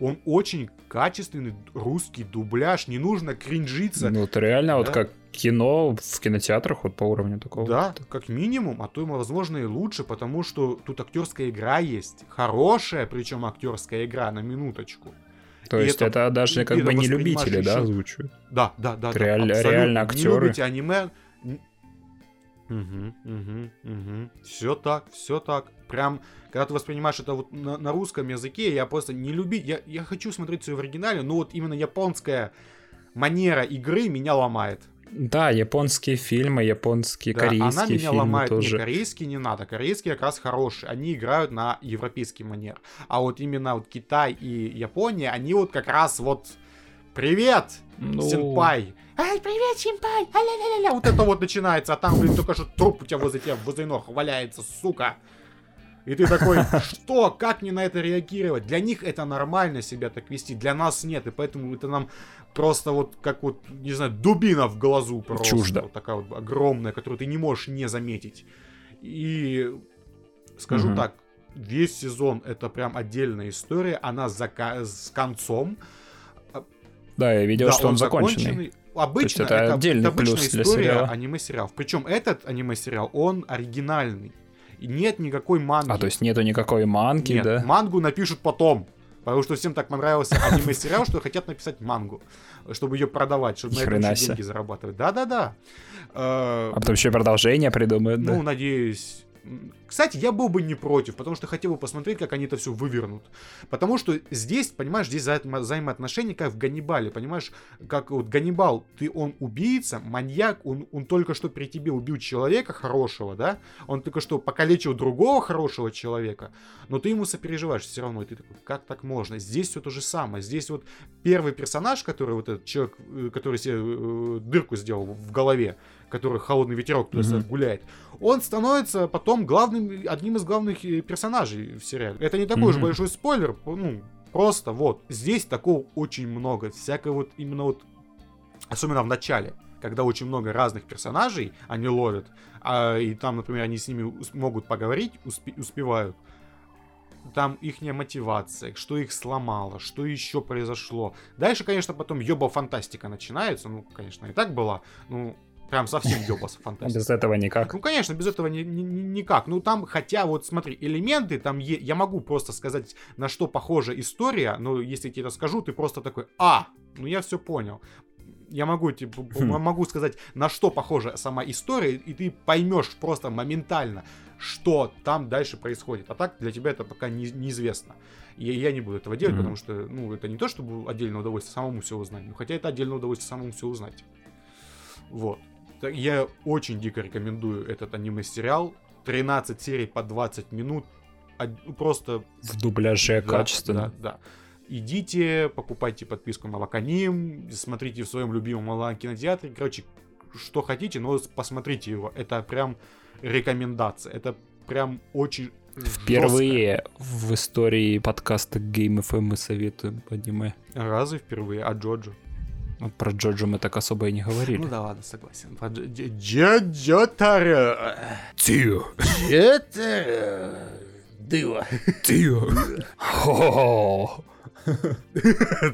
Он очень качественный русский дубляж. Не нужно кринжиться. Ну, вот реально, вот Да. как кино в кинотеатрах, вот по уровню такого. Да, как минимум, а то, возможно, и лучше, потому что тут актерская игра есть. Хорошая, причем актерская игра, на минуточку. То И есть это- это, даже как это бы не любители, да, озвучивают? Да, да, да. да, Реаль- абсолютно. реально Не актеры. любите аниме, Угу, угу, угу. Все так, все так. Прям, когда ты воспринимаешь это вот на, на русском языке, я просто не любить. Я, я хочу смотреть все в оригинале, но вот именно японская манера игры меня ломает. Да, японские фильмы, японские, Да, корейские она меня фильмы ломает. тоже. Не, корейские не надо. Корейские как раз хорошие. Они играют на европейский манер. А вот именно вот Китай и Япония, они вот как раз вот Привет, Ну, сенпай! Ай, привет, сенпай! А-ля-ля-ля-ля! Вот это вот начинается, а там, блин, только что труп у тебя возле тебя возле ног валяется, сука! И ты такой, что? Как мне на это реагировать? Для них это нормально себя так вести, для нас нет, и поэтому это нам просто вот как вот, не знаю, дубина в глазу просто. Чуждо. Вот такая вот огромная, которую ты не можешь не заметить. И скажу Мгм. так, весь сезон это прям отдельная история, она зака- с концом. Да, я видел, Да, что он, законченный. законченный. Обычно это это, отдельный это обычная плюс для история сериала. аниме-сериал. Причем этот аниме-сериал, он оригинальный. И нет никакой манги. А, то есть нету никакой манки, Нет, да? мангу напишут потом. Потому что всем так понравился аниме-сериал, что хотят написать мангу, чтобы ее продавать, чтобы на этом деньги зарабатывать. Да-да-да. Э, А потом еще продолжение придумают, ну, надеюсь. Кстати, я был бы не против, потому что хотел бы посмотреть, как они это все вывернут. Потому что здесь, понимаешь, здесь взаимо- взаимоотношения, как в Ганнибале, понимаешь, как вот Ганнибал, ты он убийца, маньяк, он, он только что при тебе убил человека хорошего, да, он только что покалечил другого хорошего человека, но ты ему сопереживаешь все равно, и ты такой, как так можно? Здесь все то же самое, здесь вот первый персонаж, который вот этот человек, э, который себе э, дырку сделал в голове, который холодный ветерок туда Мгм. гуляет, он становится потом главным, одним из главных э, персонажей в сериале. Это не такой уж Мгм. большой спойлер, ну, просто вот. Здесь такого очень много, всякой вот именно вот, особенно в начале, когда очень много разных персонажей они ловят, а, и там, например, они с ними ус- могут поговорить, успе- успевают, там их мотивация, что их сломало, что еще произошло. Дальше, конечно, потом ёба фантастика начинается, ну, конечно, и так была, ну, прям совсем ёба фантастика. Без этого никак. Ну, конечно, без этого ни- ни- ни- никак. Ну, там, хотя, вот смотри, элементы, там е- я могу просто сказать, на что похожа история, но если я тебе это скажу, ты просто такой, а, ну я все понял. Я могу, типа, Хм. могу сказать, на что похожа сама история, и ты поймешь просто моментально, что там дальше происходит. А так для тебя это пока не- неизвестно. И я не буду этого делать, Мгм. потому что, ну, это не то, чтобы отдельное удовольствие самому все узнать, ну, хотя это отдельное удовольствие самому все узнать. Вот. Я очень дико рекомендую этот аниме-сериал. 13 серий по 20 минут. Ну, Просто В дубляже да, качественно. Да, да. Идите, покупайте подписку на Ваканим, смотрите в своем любимом онлайн-кинотеатре. Короче, что хотите, но посмотрите его. Это прям рекомендация. Это прям очень жестко. Впервые в истории подкаста Game FM мы советуем аниме. Разве впервые? А Джоджо? Вот про Джоджо мы так особо и не говорили. Ну да ладно, согласен. Про Дж- Дж- Джоджо-таро. Тио, Джоджо. Дыва. Тио. Хо-хо-хо.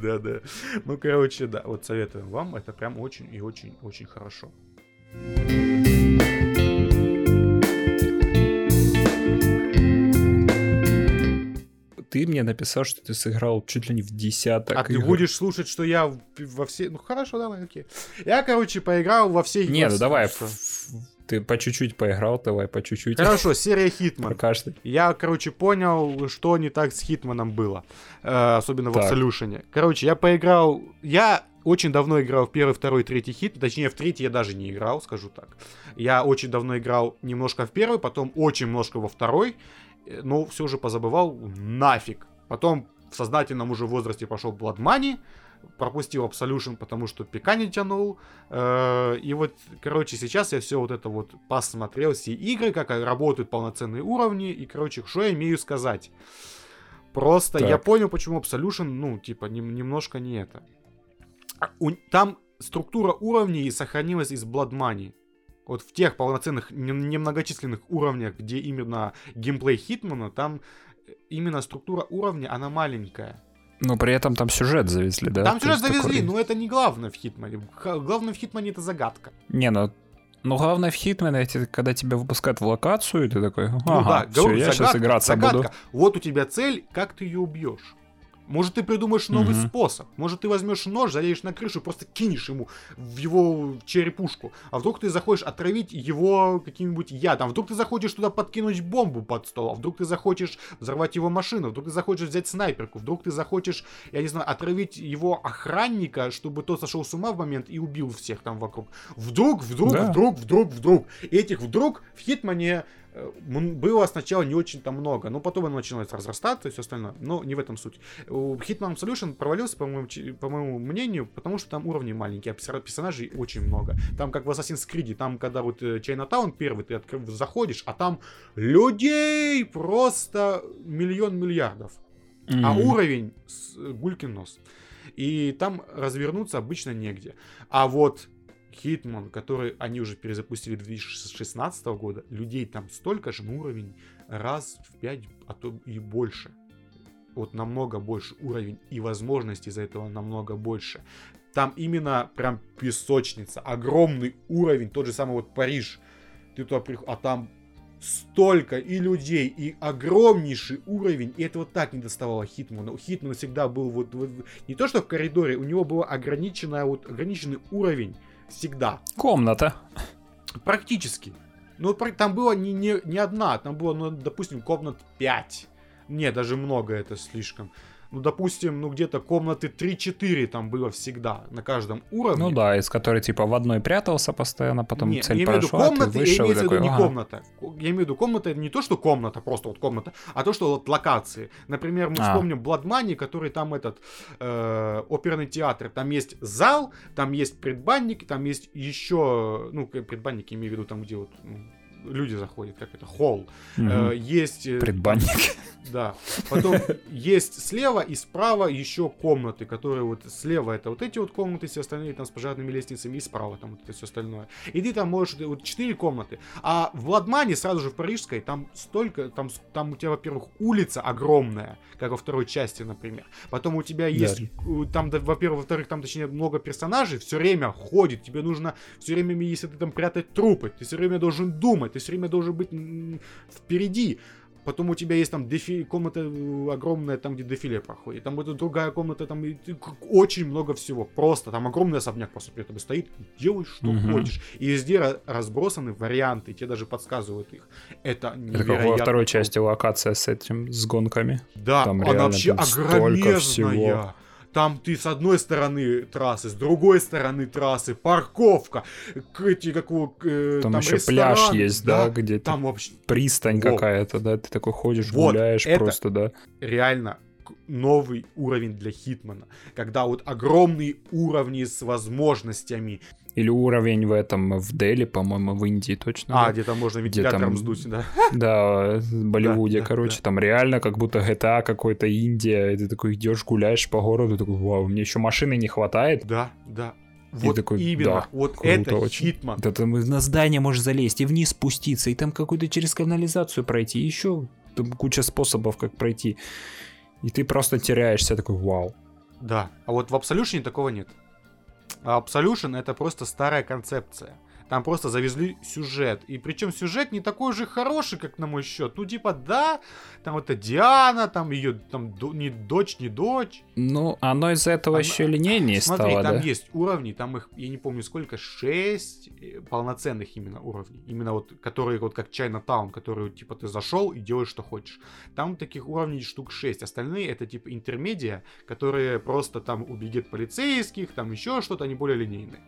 Да-да. Ну, короче, да, вот советуем вам. Это прям очень и очень-очень хорошо. Ты мне написал, что ты сыграл чуть ли не в десяток. а ты игр. будешь слушать, что я в- во все... Ну, хорошо, давай, окей. Я, короче, поиграл во все... Не, во ну давай. Ты по чуть-чуть поиграл, давай по чуть-чуть. Хорошо, серия Хитман. Я, короче, понял, что не так с Хитманом было. Э, особенно в Так. Absolution. Короче, я поиграл... Я очень давно играл в первый, второй, третий хит. Точнее, в третий я даже не играл, скажу так. Я очень давно играл немножко в первый, потом очень немножко во второй. Э, Но все же позабывал нафиг. Потом в сознательном уже возрасте пошел Blood Money. Пропустил Absolution, потому что пика не тянул. Э, И вот, короче, сейчас я все вот это вот посмотрел, все игры, как работают полноценные уровни. И, короче, что я имею сказать? Просто Так. я понял, почему Absolution, ну, типа, нем- немножко не это. А у- Там структура уровней сохранилась из Blood Money. Вот в тех полноценных, не- немногочисленных уровнях, где именно геймплей Хитмана, там именно структура уровня, она маленькая. Но при этом там сюжет завезли, да? Там сюжет завезли, такой- но это не главное в Хитмане. Главное в Хитмане это загадка. Не, ну... Ну, главное в Хитмане, это когда тебя выпускают в локацию, и ты такой, ага, ну да, все, говорю, я сейчас загадка, играться загадка. буду. Вот у тебя цель, как ты ее убьешь. Может, ты придумаешь новый Мгм. способ. Может, ты возьмешь нож, залезешь на крышу и просто кинешь ему в его черепушку. А вдруг ты захочешь отравить его каким-нибудь ядом. Вдруг ты захочешь туда подкинуть бомбу под стол. А вдруг ты захочешь взорвать его машину. Вдруг ты захочешь взять снайперку. Вдруг ты захочешь, я не знаю, отравить его охранника, чтобы тот сошел с ума в момент и убил всех там вокруг. Вдруг, вдруг, Да. вдруг, вдруг, вдруг. И этих вдруг в Хитмане было сначала не очень-то много, но потом оно началось разрастаться и все остальное. Но не в этом суть. Hitman Absolution провалился, по моему, по моему мнению, потому что там уровни маленькие, а персонажей очень много. Там, как в Assassin's Creed, там, когда вот э, Chinatown первый, ты откры- заходишь, а там людей просто миллион миллиардов. А Мгм. уровень с э, гулькин нос. И там развернуться обычно негде. А вот Хитман, который они уже перезапустили 2016 года, людей там столько же, но уровень раз в 5, а то и больше. Вот намного больше уровень и возможностей из-за этого намного больше. Там именно прям песочница, огромный уровень, тот же самый вот Париж. Ты туда приходишь, а там столько и людей, и огромнейший уровень, и это вот так не доставало Хитмана. У Хитмана всегда был вот, вот- не то что в коридоре, у него был ограниченная, вот, ограниченный уровень всегда. Комната. Практически. Ну, там было не, не, не одна, там было, ну, допустим, комнат 5. Не, даже много это слишком. Ну, допустим, ну, где-то комнаты 3-4 там было всегда, на каждом уровне. Ну да, из которой типа в одной прятался постоянно, потом Не, цель я имею в виду прошла, ты комнаты, я вышел и имею в виду не «Ага». комната. Я имею в виду комната, это не то, что комната, просто вот комната, а то, что вот локации. Например, мы А. вспомним Blood Money, который там этот э, оперный театр. Там есть зал, там есть предбанник, там есть еще, ну, предбанник, я имею в виду там, где вот ну, люди заходят, как это, холл. Э, есть... э, Предбанник. да. Потом есть слева и справа еще комнаты, которые вот слева это вот эти вот комнаты, все остальные там с пожарными лестницами, и справа там вот это все остальное. И ты там можешь, вот четыре комнаты. А в Ладмане, сразу же в Парижской, там столько, там, там у тебя, во-первых, улица огромная, как во второй части, например. Потом у тебя есть, э, там, да, во-первых, во-вторых, там, точнее, много персонажей все время ходит, тебе нужно все время, если ты там прятать трупы, ты все время должен думать, ты все время должен быть впереди. Потом у тебя есть там дефи... комната э, огромная, там, где дефиле проходит. Там вот другая комната, там и очень много всего. Просто там огромный особняк просто перед тобой стоит. Делай, что Мгм. хочешь. И везде ра- разбросаны варианты, тебе даже подсказывают их. Это Это невероятно. во второй части локация с этим, с гонками. Да, Там она реально вообще там огромезная. всего. Там ты с одной стороны трассы, с другой стороны трассы, парковка, эти, как э, Там, еще ресторан, пляж есть, да, где Там вообще пристань Во. какая-то, да, ты такой ходишь, Вот, гуляешь это- просто, да. реально новый уровень для Хитмана. Когда вот огромные уровни с возможностями. Или уровень в этом, в Дели, по-моему, в Индии точно. А, да? где там можно вентилятором там- сдуть, да. Да, в Болливуде, да, короче, да. там реально как будто GTA какой-то Индия, и ты такой идешь, гуляешь по городу, такой, вау, мне еще машины не хватает. Да, да. Вот такой, именно, да, вот круто это очень. Хитман. Да там и на здание можешь залезть, и вниз спуститься, и там какую-то через канализацию пройти, и еще там куча способов, как пройти. И ты просто теряешься, такой, вау. Да, а вот в Absolution такого нет. А Absolution это просто старая концепция. Там просто завезли сюжет. И причем сюжет не такой же хороший, как на мой счет. Ну, типа, да, там это Диана, там ее там до- не дочь, не дочь. Ну, оно из-за этого Она- еще линейнее Смотри, стало, там да? есть уровни, там их, я не помню сколько, 6 полноценных именно уровней. Именно вот, которые вот как Chinatown, которые типа ты зашел и делаешь, что хочешь. Там таких уровней штук 6. Остальные это типа интермедиа, которые просто там убегет полицейских, там еще что-то, они более линейные.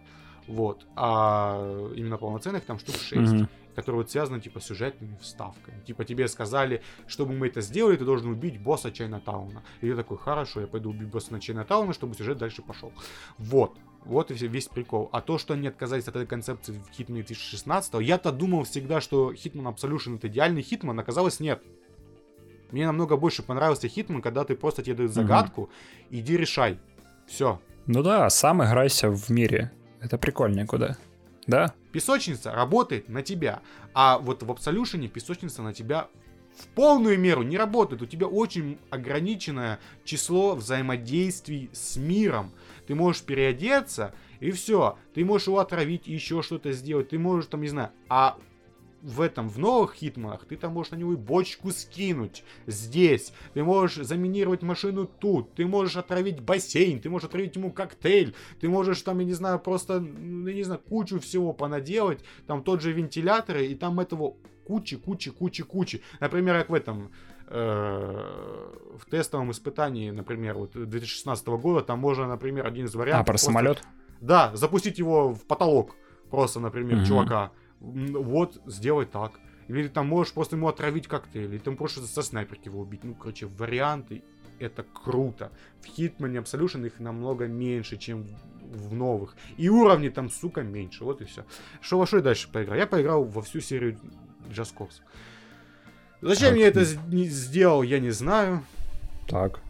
Вот. А именно полноценных там штук 6 Мгм. которые вот связаны типа сюжетными вставками. Типа тебе сказали, чтобы мы это сделали, ты должен убить босса Чайнатауна. И я такой, хорошо, я пойду убить босса на Чайнатауна, чтобы сюжет дальше пошел. Вот. Вот и все- весь прикол. А то, что они отказались от этой концепции в Хитмане 2016, я-то думал всегда, что Hitman Absolution это идеальный Hitman, оказалось нет. Мне намного больше понравился Hitman, когда ты просто тебе дают загадку, иди решай. Все. Ну да, сам играйся в мире. Это прикольнее куда. Да? Песочница работает на тебя. А вот в Absolution песочница на тебя в полную меру не работает. У тебя очень ограниченное число взаимодействий с миром. Ты можешь переодеться, и все. Ты можешь его отравить и еще что-то сделать. Ты можешь там, не знаю. А в этом, в новых хитманах, ты там можешь на него и бочку скинуть здесь, ты можешь заминировать машину тут, ты можешь отравить бассейн, ты можешь отравить ему коктейль, ты можешь там, я не знаю, просто, ну, я не знаю, кучу всего понаделать, там тот же вентиляторы, и там этого кучи, кучи, кучи, кучи. Например, как в этом, э, в тестовом испытании, например, вот 2016 года, там можно, например, один из вариантов... А, про просто- самолет? Да, запустить его в потолок, просто, например, Мгм. чувака. Вот, сделай так. Или там можешь просто ему отравить коктейль, или там просто со снайперки его убить. Ну, короче, варианты это круто. В Hitman Absolution их намного меньше, чем в новых. И уровни там, сука, меньше. Вот и все. Что во что я дальше поиграл? Я поиграл во всю серию Just Cause. Зачем Так. я это сделал, я не знаю. Так.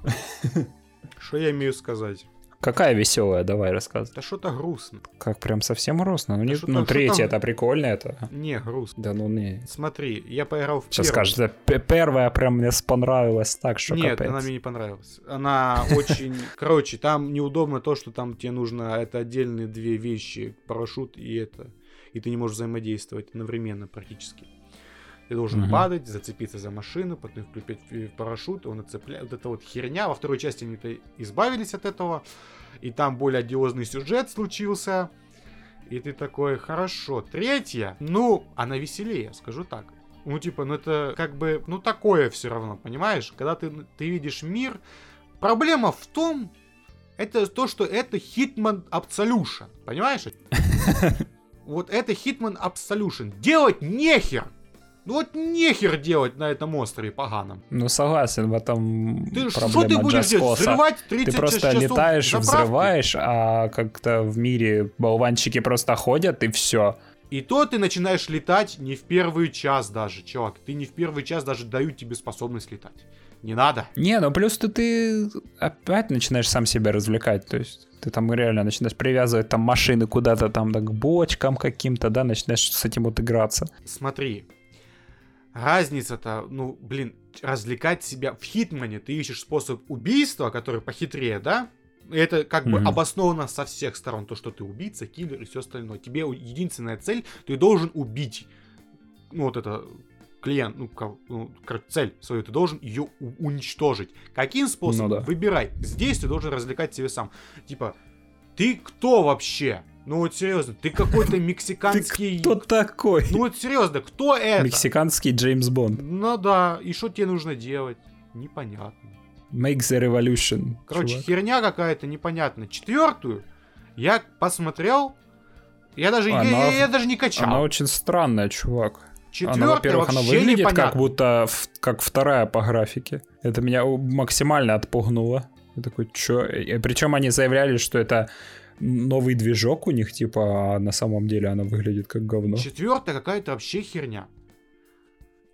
Что я имею сказать? Какая веселая, давай рассказывай. Да что-то грустно. Как прям совсем грустно. Ну, не, что-то- ну третья это прикольно, это. Не, грустно. Да ну не. Смотри, я поиграл в Сейчас первую. скажешь, да, первая прям мне понравилась так, что Нет, капец. она мне не понравилась. Она очень... Короче, там неудобно то, что там тебе нужно... Это отдельные две вещи. Парашют и это. И ты не можешь взаимодействовать одновременно практически. Ты должен Мгм. падать, зацепиться за машину, потом включить парашют, он отцепляет. Вот это вот херня. Во второй части они-то избавились от этого. И там более одиозный сюжет случился. И ты такой, хорошо. Третья, ну, она веселее, скажу так. Ну, типа, ну это как бы, ну такое все равно, понимаешь? Когда ты, ты видишь мир, проблема в том, это то, что это Hitman Absolution, понимаешь? Вот это Hitman Absolution. Делать нехер! Ну вот нехер делать на этом острове поганом. Ну согласен, в этом Ты что проблема ты будешь делать? Взрывать Ты 36 просто часов летаешь, заправки? взрываешь, а как-то в мире болванчики просто ходят и все. И то ты начинаешь летать не в первый час даже, чувак. Ты не в первый час даже дают тебе способность летать. Не надо. Не, ну плюс ты, ты опять начинаешь сам себя развлекать, то есть ты там реально начинаешь привязывать там машины куда-то там да, к бочкам каким-то, да, начинаешь с этим вот играться. Смотри, разница-то, ну, блин, развлекать себя в Хитмане, ты ищешь способ убийства, который похитрее, да? И Это как бы Мгм. обосновано со всех сторон, то, что ты убийца, киллер и все остальное. Тебе единственная цель, ты должен убить, ну, вот это, клиент, ну, ко- ну, короче, цель свою, ты должен ее уничтожить. Каким способом? Ну да. Выбирай. Здесь ты должен развлекать себя сам. Типа, ты кто вообще? Ну вот серьезно, ты какой-то мексиканский... Кто такой? Ну вот серьезно, кто это? Мексиканский Джеймс Бонд. Ну да, и что тебе нужно делать? Непонятно. Make the revolution. Короче, чувак. херня какая-то непонятная. Четвертую я посмотрел, я даже, Она- я, я даже не качал. Она очень странная, чувак. Четвертая Она, во-первых, она выглядит непонятно. как будто как вторая по графике. Это меня максимально отпугнуло. Я такой, чё? Причем они заявляли, что это новый движок у них, типа, а на самом деле она выглядит как говно. Четвертая какая-то вообще херня.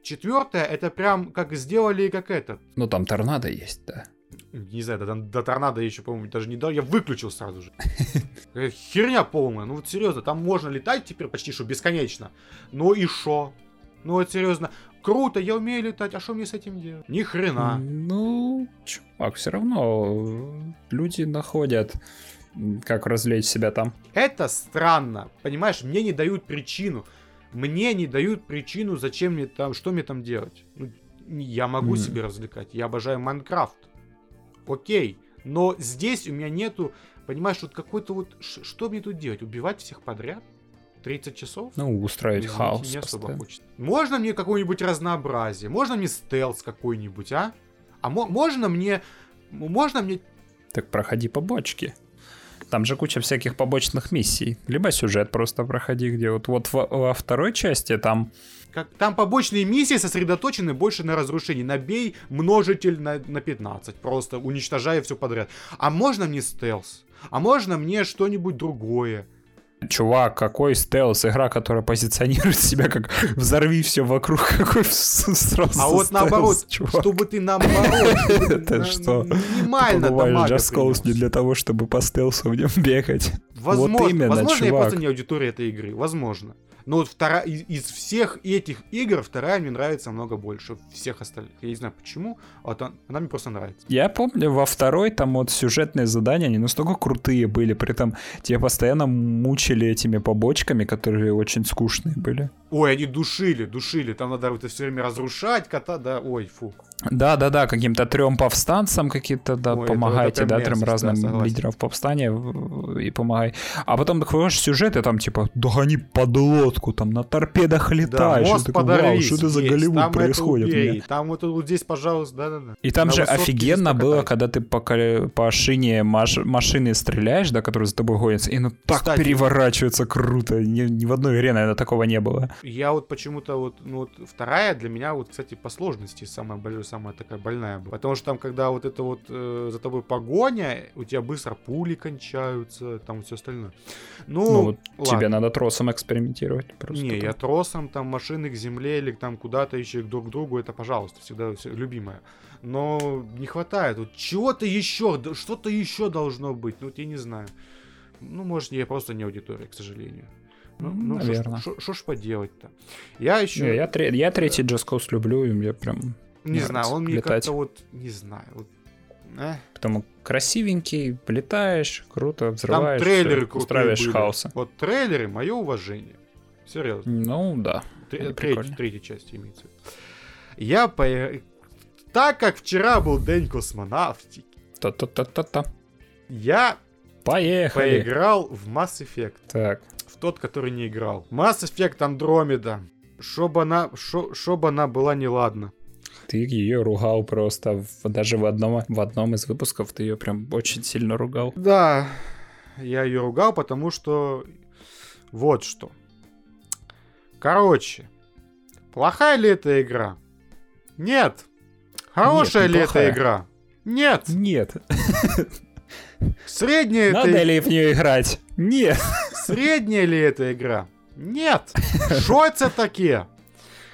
Четвертая это прям как сделали как этот. Ну, там торнадо есть, да. Не знаю, до, до торнадо я еще, по-моему, даже не дал. Я выключил сразу же. Э, Херня полная. Ну вот серьезно, там можно летать теперь почти что бесконечно. Ну и шо? Ну вот серьезно. Круто, я умею летать, а что мне с этим делать? Ни хрена. Ну, чувак, все равно люди находят, как развлечь себя там. Это странно. Понимаешь, мне не дают причину. Мне не дают причину, зачем мне там, что мне там делать. Ну, я могу Мгм. себе развлекать. Я обожаю Майнкрафт. Окей. Но здесь у меня нету, понимаешь, вот какой-то вот... Что мне тут делать? Убивать всех подряд? 30 часов? Ну, устроить Извините, хаос. Не особо постоянно. хочется. Можно мне какое-нибудь разнообразие? Можно мне стелс какой-нибудь, а? А мо- можно мне... Можно мне... Так проходи побочки. Там же куча всяких побочных миссий. Либо сюжет просто проходи, где вот, вот во, во второй части там Как, там побочные миссии сосредоточены больше на разрушении. Набей множитель на, на 15, просто уничтожая все подряд. А можно мне стелс? А можно мне что-нибудь другое? Чувак, какой стелс, игра, которая позиционирует себя как взорви все вокруг, какой сразу А вот стелс, наоборот, чувак. чтобы ты наоборот, ты Это что? минимально дамага Just Cause не для того, чтобы по стелсу в нем бегать. Возможно, Вот именно, возможно я просто не аудитория этой игры, возможно. Но вот вторая, из, из всех этих игр вторая мне нравится намного больше всех остальных. Я не знаю почему, вот он- она мне просто нравится. Я помню, во второй там вот сюжетные задания, они настолько крутые были, при этом тебя постоянно мучили этими побочками, которые очень скучные были. Ой, они душили, душили. Там надо это все время разрушать, кота, да. Ой, фу. Да, да, да, каким-то трем повстанцам какие-то, да, Ой, это- помогаете, это да, трем да, разным согласен. лидерам повстания и помогай. А потом такой сюжет, и там типа, догони подлодку, там на торпедах Да, летаешь. и мост такой, Вау, что это за Голливуд там это происходит? убей, мне?» Там вот, вот здесь, пожалуйста, да-да-да. И там На же офигенно было, когда ты по, по шине маш- машины стреляешь, да, которые за тобой гонятся, и ну так Кстати. переворачивается круто. Ни, ни в одной игре, наверное, такого не было. Я вот почему-то вот, ну вот вторая для меня вот, кстати, по сложности самая большая, самая такая больная была. Потому что там, когда вот это вот э, за тобой погоня, у тебя быстро пули кончаются, там все остальное. Ну, Ну, вот ладно. тебе надо тросом экспериментировать. Просто Не, там. я тросом, там машины к земле или там куда-то еще друг к другу, это, пожалуйста, всегда всё любимое. Но не хватает, вот чего-то еще, что-то еще должно быть, ну вот я не знаю. Ну, может, я просто не аудитория, к сожалению. Ну, ну, шо ж- наверно. шо- шо ж поделать-то? Я еще... Не, я, тре- я третий Just Cause люблю, и мне прям Не нравится знаю, он мне летать. как-то вот, не знаю, вот, э. Потому красивенький, летаешь, круто, Там взрываешь, трейлеры всё, крутые устраиваешь были. хаоса. Вот трейлеры, мое уважение. Серьезно. Ну да. Тре- треть- третья часть имеется. Я по... Так как вчера был день космонавтики, Та-та-та-та-та. я Поехали. поиграл в Mass Effect. Так. В тот, который не играл. Mass Effect Andromeda. Чтобы она, шо- чтоб она была неладна. Ты ее ругал просто. в- даже в одном, в одном из выпусков ты ее прям очень сильно ругал. Да, я ее ругал, потому что вот что. Короче, плохая ли эта игра? Нет. Хорошая Нет, ли неплохая. эта игра? Нет. Нет. Средняя Надо это... ли в нее играть? Нет. Средняя ли эта игра? Нет. Что это такие?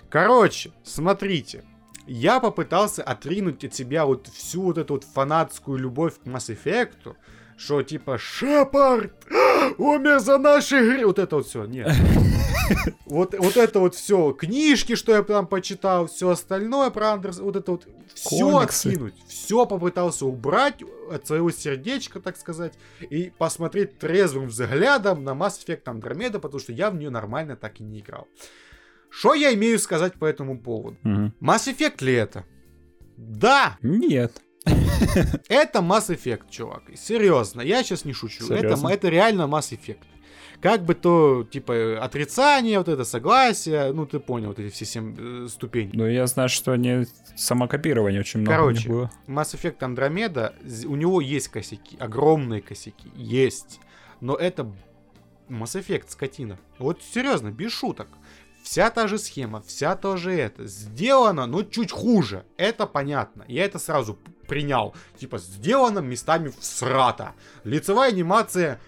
Короче, смотрите. Я попытался отринуть от себя вот всю вот эту вот фанатскую любовь к Mass Effect, что типа Шепард умер за наши игры. Вот это вот все, нет. Вот, вот это вот все, книжки, что я там почитал, все остальное про Андерс, вот это вот все откинуть, все попытался убрать от своего сердечка, так сказать, и посмотреть трезвым взглядом на Mass Effect Andromeda, потому что я в нее нормально так и не играл. Что я имею сказать по этому поводу? Мгм. Mass Effect ли это? Да, Нет. это Mass Effect, чувак. Серьезно, я сейчас не шучу. Это, Серьезно? это реально Mass Effect. Как бы то, типа, отрицание, вот это согласие, ну ты понял, вот эти все семь э, ступени. Ну, я знаю, что они самокопирование очень много Короче, было. Mass Effect Andromeda, у него есть косяки, огромные косяки, есть. Но это Mass Effect, скотина. Вот серьезно, без шуток. Вся та же схема, вся то же это. Сделано, но чуть хуже. Это понятно. Я это сразу принял. Типа, сделано местами всрато. Лицевая анимация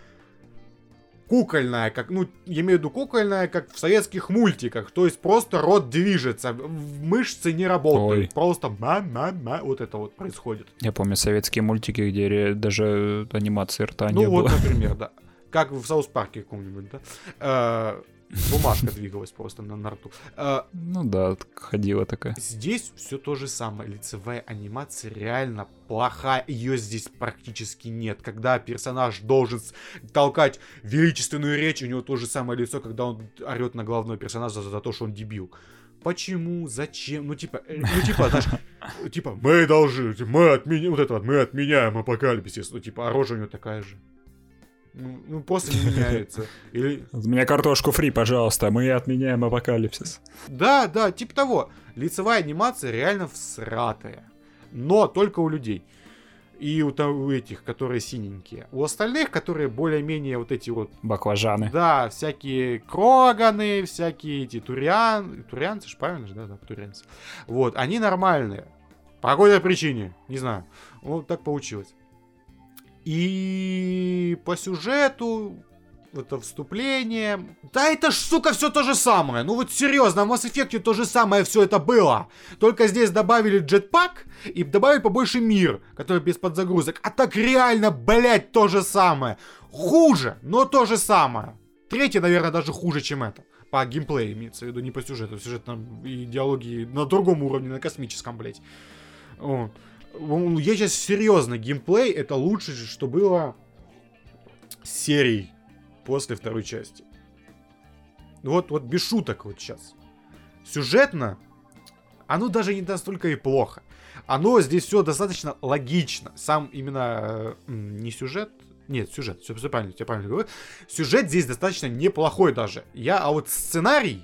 кукольная, как, ну, я имею в виду кукольная, как в советских мультиках. То есть просто рот движется, в- мышцы не работают. Ой. Просто ма-ма-ма, вот это вот происходит. Я помню советские мультики, где даже анимации рта ну не вот, было. например, да. Как в Саус Парке каком-нибудь, да. Бумажка двигалась просто на, на рту. Э, Ну да, ходила такая. Здесь все то же самое. Лицевая анимация реально плохая. Ее здесь практически нет. Когда персонаж должен толкать величественную речь, у него то же самое лицо, когда он орет на главного персонажа за, за то, что он дебил. Почему? Зачем? Ну, типа, э, ну, типа, знаешь, типа, мы должны, мы отменяем, вот это вот, мы отменяем апокалипсис. Ну, типа, а рожа у него такая же. Ну, ну, просто не меняется. Или, У меня картошку фри, пожалуйста, мы отменяем апокалипсис. Да, да, типа того. Лицевая анимация реально всратая. Но только у людей. И у, у этих, которые синенькие. У остальных, которые более-менее вот эти вот, Баклажаны. да, всякие кроганы, всякие эти туриан... Турианцы ж правильно же, да, да, турианцы. Вот, они нормальные. По какой-то причине, не знаю. Вот так получилось. И по сюжету, это вступление. Да это ж, сука, все то же самое. Ну вот серьезно, в Mass Effect то же самое все это было. Только здесь добавили джетпак и добавили побольше мир, который без подзагрузок. А так реально, блять, то же самое. Хуже, но то же самое. Третье, наверное, даже хуже, чем это. По геймплею имеется в виду, не по сюжету. Сюжет там и диалоги на другом уровне, на космическом, блять. Вот. Ну, Я сейчас серьезно, геймплей это лучше, что было с серией после второй части. вот, вот без шуток вот сейчас. Сюжетно, оно даже не настолько и плохо. Оно здесь все достаточно логично. Сам именно э, не сюжет, нет, сюжет, все, правильно, я правильно говорю. Сюжет здесь достаточно неплохой даже. Я, а вот сценарий,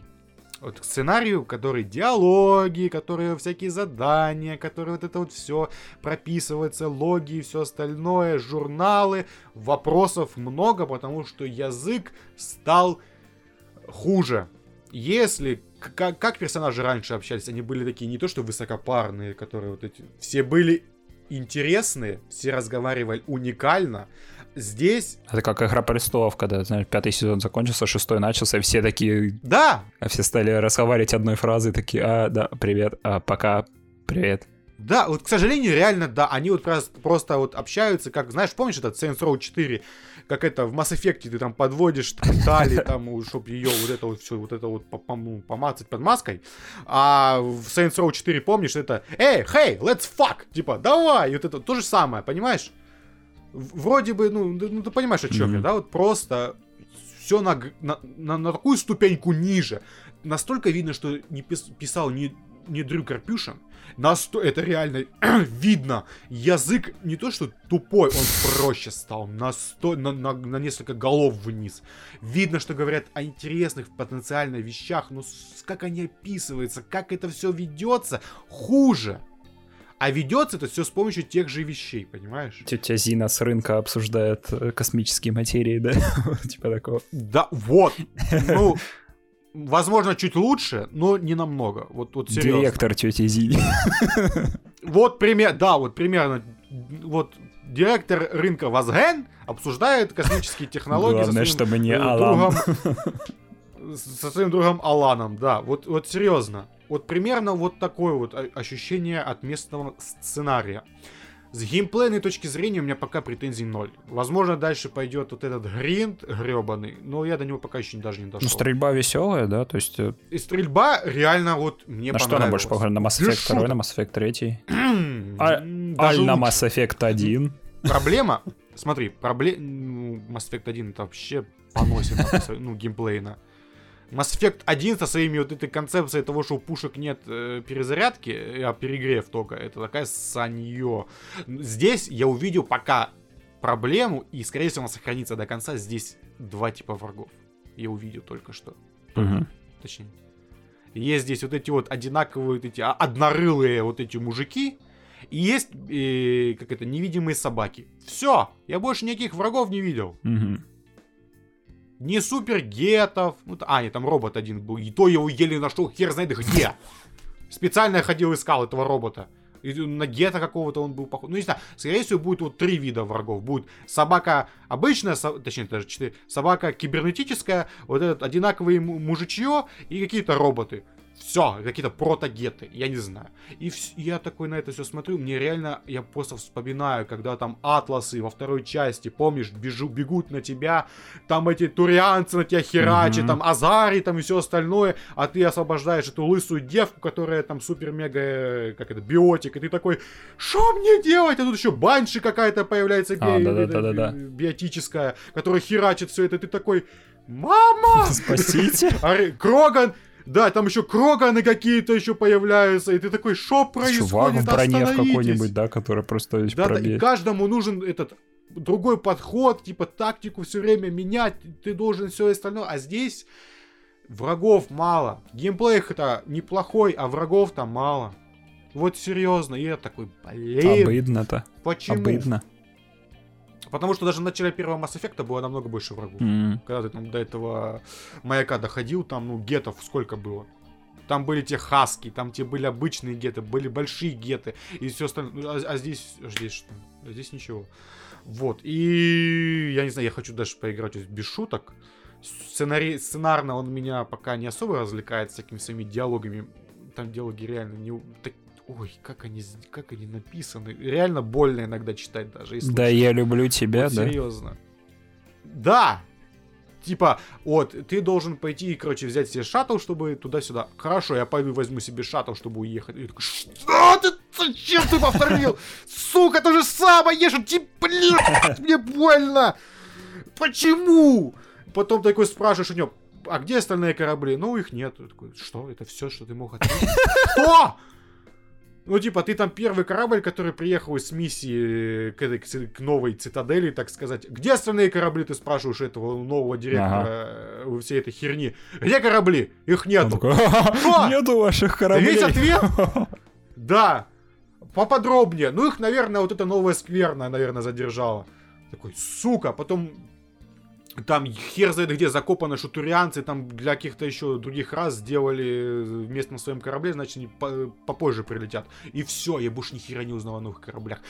вот к сценарию, который диалоги, которые всякие задания, которые вот это вот все прописывается, логи и все остальное, журналы, вопросов много, потому что язык стал хуже. Если как, как персонажи раньше общались, они были такие не то что высокопарные, которые вот эти, все были интересные, все разговаривали уникально, здесь... Это как Игра престолов, когда, знаешь, пятый сезон закончился, шестой начался, и все такие... Да! А все стали разговаривать одной фразой, такие, а, да, привет, а, пока, привет. Да, вот, к сожалению, реально, да, они вот просто, просто вот общаются, как, знаешь, помнишь этот Saints Row 4, как это в Mass Effect ты там подводишь Тали, там, чтобы ее вот это вот все, вот это вот помацать под маской, а в Saints Row 4, помнишь, это, эй, hey, let's fuck, типа, давай, и вот это то же самое, понимаешь? Вроде бы, ну, ну ты понимаешь, о чем mm-hmm. я, да, вот просто все на, на, на, на такую ступеньку ниже. Настолько видно, что не пис, писал не, не Дрю Карпюшин, Насто... Это реально видно. Язык не то, что тупой, он проще стал. На, сто... на, на, на несколько голов вниз. Видно, что говорят о интересных потенциально вещах, но как они описываются, как это все ведется, хуже. А ведется это все с помощью тех же вещей, понимаешь? Тетя Зина с рынка обсуждает э, космические материи, да? типа такого. Да, вот. Ну, возможно, чуть лучше, но не намного. Вот, вот серьезно. Директор тети Зини. Вот пример, да, вот примерно, вот директор рынка Вазген обсуждает космические технологии Главное, со своим чтобы не другом, со своим другом Аланом, да, вот, вот серьезно. Вот примерно вот такое вот ощущение от местного сценария. С геймплейной точки зрения у меня пока претензий ноль. Возможно, дальше пойдет вот этот гринд гребаный, но я до него пока еще даже не дошел. Ну, стрельба веселая, да, то есть... Э, И стрельба реально вот мне На что она больше похожа? На Mass Effect 2, на Mass Effect 3? а, аль на Mass Effect 1? Проблема, смотри, проблема... Mass Effect 1 это вообще поносит, ну, геймплейно. Mass Effect 1 со своими вот этой концепцией того, что у пушек нет э, перезарядки, а перегрев только, это такая санье. Здесь я увидел пока проблему, и, скорее всего, она сохранится до конца. Здесь два типа врагов. Я увидел только что. Угу. Точнее. Есть здесь вот эти вот одинаковые, вот эти однорылые вот эти мужики, и есть, э, как это, невидимые собаки. Все, я больше никаких врагов не видел. Угу не супер гетов. Ну, а, нет, там робот один был. И то его еле нашел, хер знает где. Специально я ходил искал этого робота. И на гета какого-то он был похож. Ну, не знаю, скорее всего, будет вот три вида врагов. Будет собака обычная, со... точнее, даже четыре. Собака кибернетическая, вот этот одинаковый мужичье и какие-то роботы все, какие-то протогеты, я не знаю. И вс- я такой на это все смотрю, мне реально, я просто вспоминаю, когда там атласы во второй части, помнишь, бежу, бегут на тебя, там эти турианцы на тебя херачат, mm-hmm. там азари, там и все остальное, а ты освобождаешь эту лысую девку, которая там супер-мега, как это, биотик, и ты такой, что мне делать? А тут еще банши какая-то появляется а, би- да, да, да, да, биотическая, которая херачит все это, ты такой, мама! Спасите! Кроган, да, там еще кроганы какие-то еще появляются, и ты такой, что происходит? Чувак в броне в какой-нибудь, да, который просто весь да, да, и каждому нужен этот другой подход, типа тактику все время менять, ты должен все остальное, а здесь врагов мало. Геймплей это неплохой, а врагов там мало. Вот серьезно, и я такой, блин. Обидно-то. Почему? Обидно. Потому что даже в начале первого Mass Effect было намного больше врагов. Mm-hmm. Когда ты там до этого маяка доходил, там, ну, гетов сколько было. Там были те хаски, там те были обычные геты, были большие геты и все остальное. Ну, а, а здесь, а здесь что? А здесь ничего. Вот. И я не знаю, я хочу даже поиграть без шуток. Сценарий, сценарно он меня пока не особо развлекает всякими своими диалогами. Там диалоги реально не, так, ой, как они, как они написаны. Реально больно иногда читать даже. Да, я люблю тебя, вот, да? Серьезно. Да! Типа, вот, ты должен пойти, короче, взять себе шаттл, чтобы туда-сюда. Хорошо, я пойду возьму себе шаттл, чтобы уехать. И такой, что ты, зачем ты повторил? Сука, то же самое, ешь, типа, блядь, мне больно. Почему? Потом такой спрашиваешь у него, а где остальные корабли? Ну, их нет. Я такой, что? Это все, что ты мог ответить? Что? Ну, типа, ты там первый корабль, который приехал из миссии к, этой, к новой цитадели, так сказать. Где остальные корабли, ты спрашиваешь этого нового директора э, всей этой херни. Где корабли? Их нету. такой? Нету ваших кораблей. Весь ответ? Да. Поподробнее. Ну, их, наверное, вот эта новая скверная, наверное, задержала. Такой, сука, потом там хер знает где закопаны шутурианцы, там для каких-то еще других раз сделали место на своем корабле, значит, они по- попозже прилетят. И все, я больше ни хера не узнал о новых кораблях.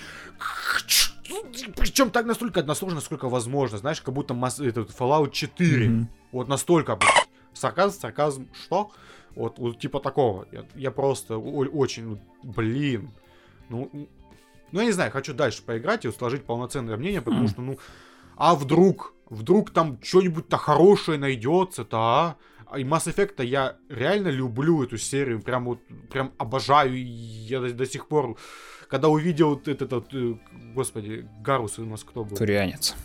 Причем так настолько односложно, насколько возможно. Знаешь, как будто масс- этот Fallout 4. Мгм. Вот настолько, блядь. Сарказм, сарказм, что? Вот, вот типа такого. Я, я просто очень, ну, блин. Ну, ну, я не знаю, хочу дальше поиграть и сложить полноценное мнение, потому Хм. что, ну, а вдруг, вдруг там что-нибудь-то хорошее найдется-то, а? И Mass Effect я реально люблю эту серию, прям вот, прям обожаю. Я до, до сих пор, когда увидел этот, вот, э, господи, Гарус у нас кто был? Турианец.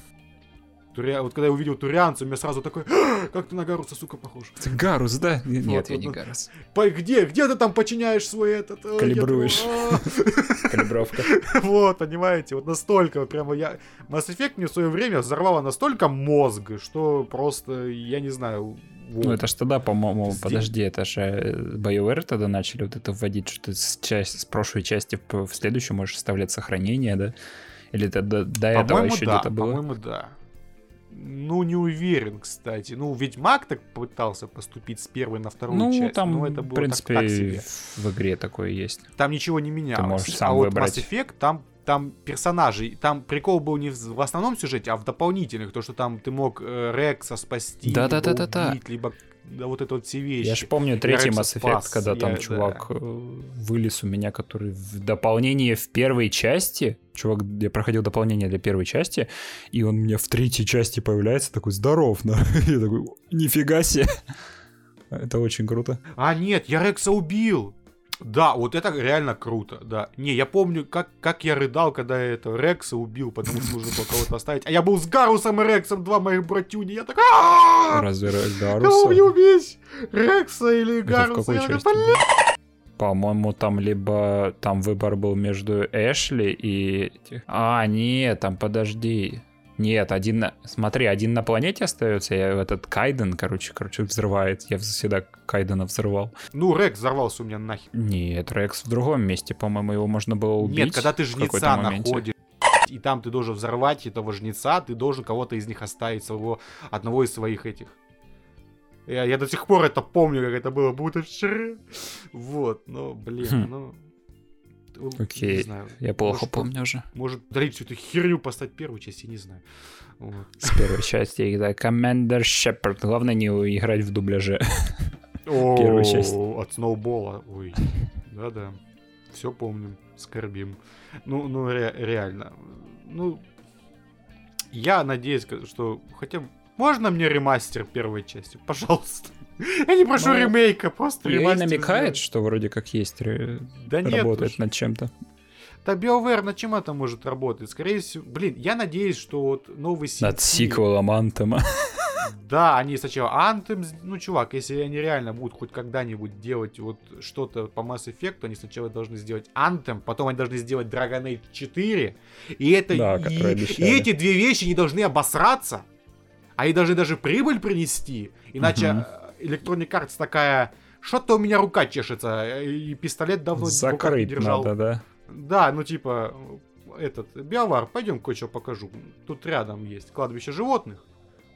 Туря- Вот когда я увидел Турианца, у меня сразу такой, «А, как ты на Гаруса, сука, похож. Это Гарус, да? Нет, Вот, я вот, не. Гарус. По- Где, где ты там подчиняешь свой этот... э, Калибруешь. Калибровка. Вот, понимаете, вот настолько, прямо я... Mass Effect мне в свое время взорвало настолько мозг, что просто, я не знаю... вот. Ну, это ж тогда, по-моему, Здесь- подожди, это же BioWare тогда начали вот это вводить, что ты с, части, с прошлой части в, следующую можешь вставлять сохранение, да? Или это до, до этого еще да, где-то было? по-моему, да. Ну, не уверен, кстати. Ну, Ведьмак так пытался поступить с первой на вторую Ну, часть. там, но это в было принципе, так, так себе. в игре такое есть. Там ничего не менялось. можешь сам а вот выбрать. Mass Effect, там, там персонажи, там прикол был не в, в основном сюжете, а в дополнительных, то, что там ты мог э, Рекса спасти, Да-да-да-да-да. либо убить, либо да, вот это вот все вещи. Я ж помню третий Mass Effect, спас, когда там я- чувак э, вылез у меня, который в дополнение в первой части, чувак, я проходил дополнение для первой части, и он мне в третьей части появляется, такой, здоров, на. Я такой, нифига себе. Это очень круто. А, нет, я Рекса убил. Да, вот это реально круто, да. Не, я помню, как, как я рыдал, когда я это Рекса убил, потому что нужно было кого-то оставить. А я был с Гарусом и Рексом, два моих братюни. Я так, «А-а-а! Разве Кого Гаруса? мне убить? Рекса или Гаруса? Я такой? По-моему, там либо там выбор был между Эшли и... А, нет, там подожди. Нет, один на... Смотри, один на планете остается, я этот Кайден, короче, короче, взрывает. Я всегда Кайдена взрывал. Ну, Рекс взорвался у меня нахер. Нет, Рекс в другом месте, по-моему, его можно было убить. Нет, когда ты жнеца находишь, и там ты должен взорвать этого жнеца, ты должен кого-то из них оставить, своего, одного из своих этих. Я, я до сих пор это помню, как это было, будто вчера. Вот, но, блин, Хм. ну... Окей, Не знаю. Я плохо Может, помню уже. Может, дарить всю эту херню поставить первую часть, я не знаю. Вот. С первой части, да, Commander Shepard. Главное не играть в дубляже. Первую часть. О, От сноубола. Ой, да-да. Все помним, скорбим. Ну, ну ре- реально. Ну, я надеюсь, что хотя бы... Можно мне ремастер первой части? Пожалуйста. Я не прошу Ну, ремейка, просто И ремастер. намекает, сделать. что вроде как есть, ре- Да нет, работает над чем-то. Да BioWare на чем это может работать? Скорее всего, блин, я надеюсь, что вот новый Над CT сиквелом Антема. Да, они сначала с- ну, чувак, если они реально будут хоть когда-нибудь делать вот что-то по Mass Effect, они сначала должны сделать Anthem, потом они должны сделать Dragon Age 4, и это... Да, и, и эти две вещи не должны обосраться, они должны даже прибыль принести, иначе Мгм. Electronic Arts такая... Что-то у меня рука чешется, и пистолет давно руках не Закрыть держал. надо, да? Да, ну типа, этот, Биовар, пойдем кое-что покажу. Тут рядом есть кладбище животных.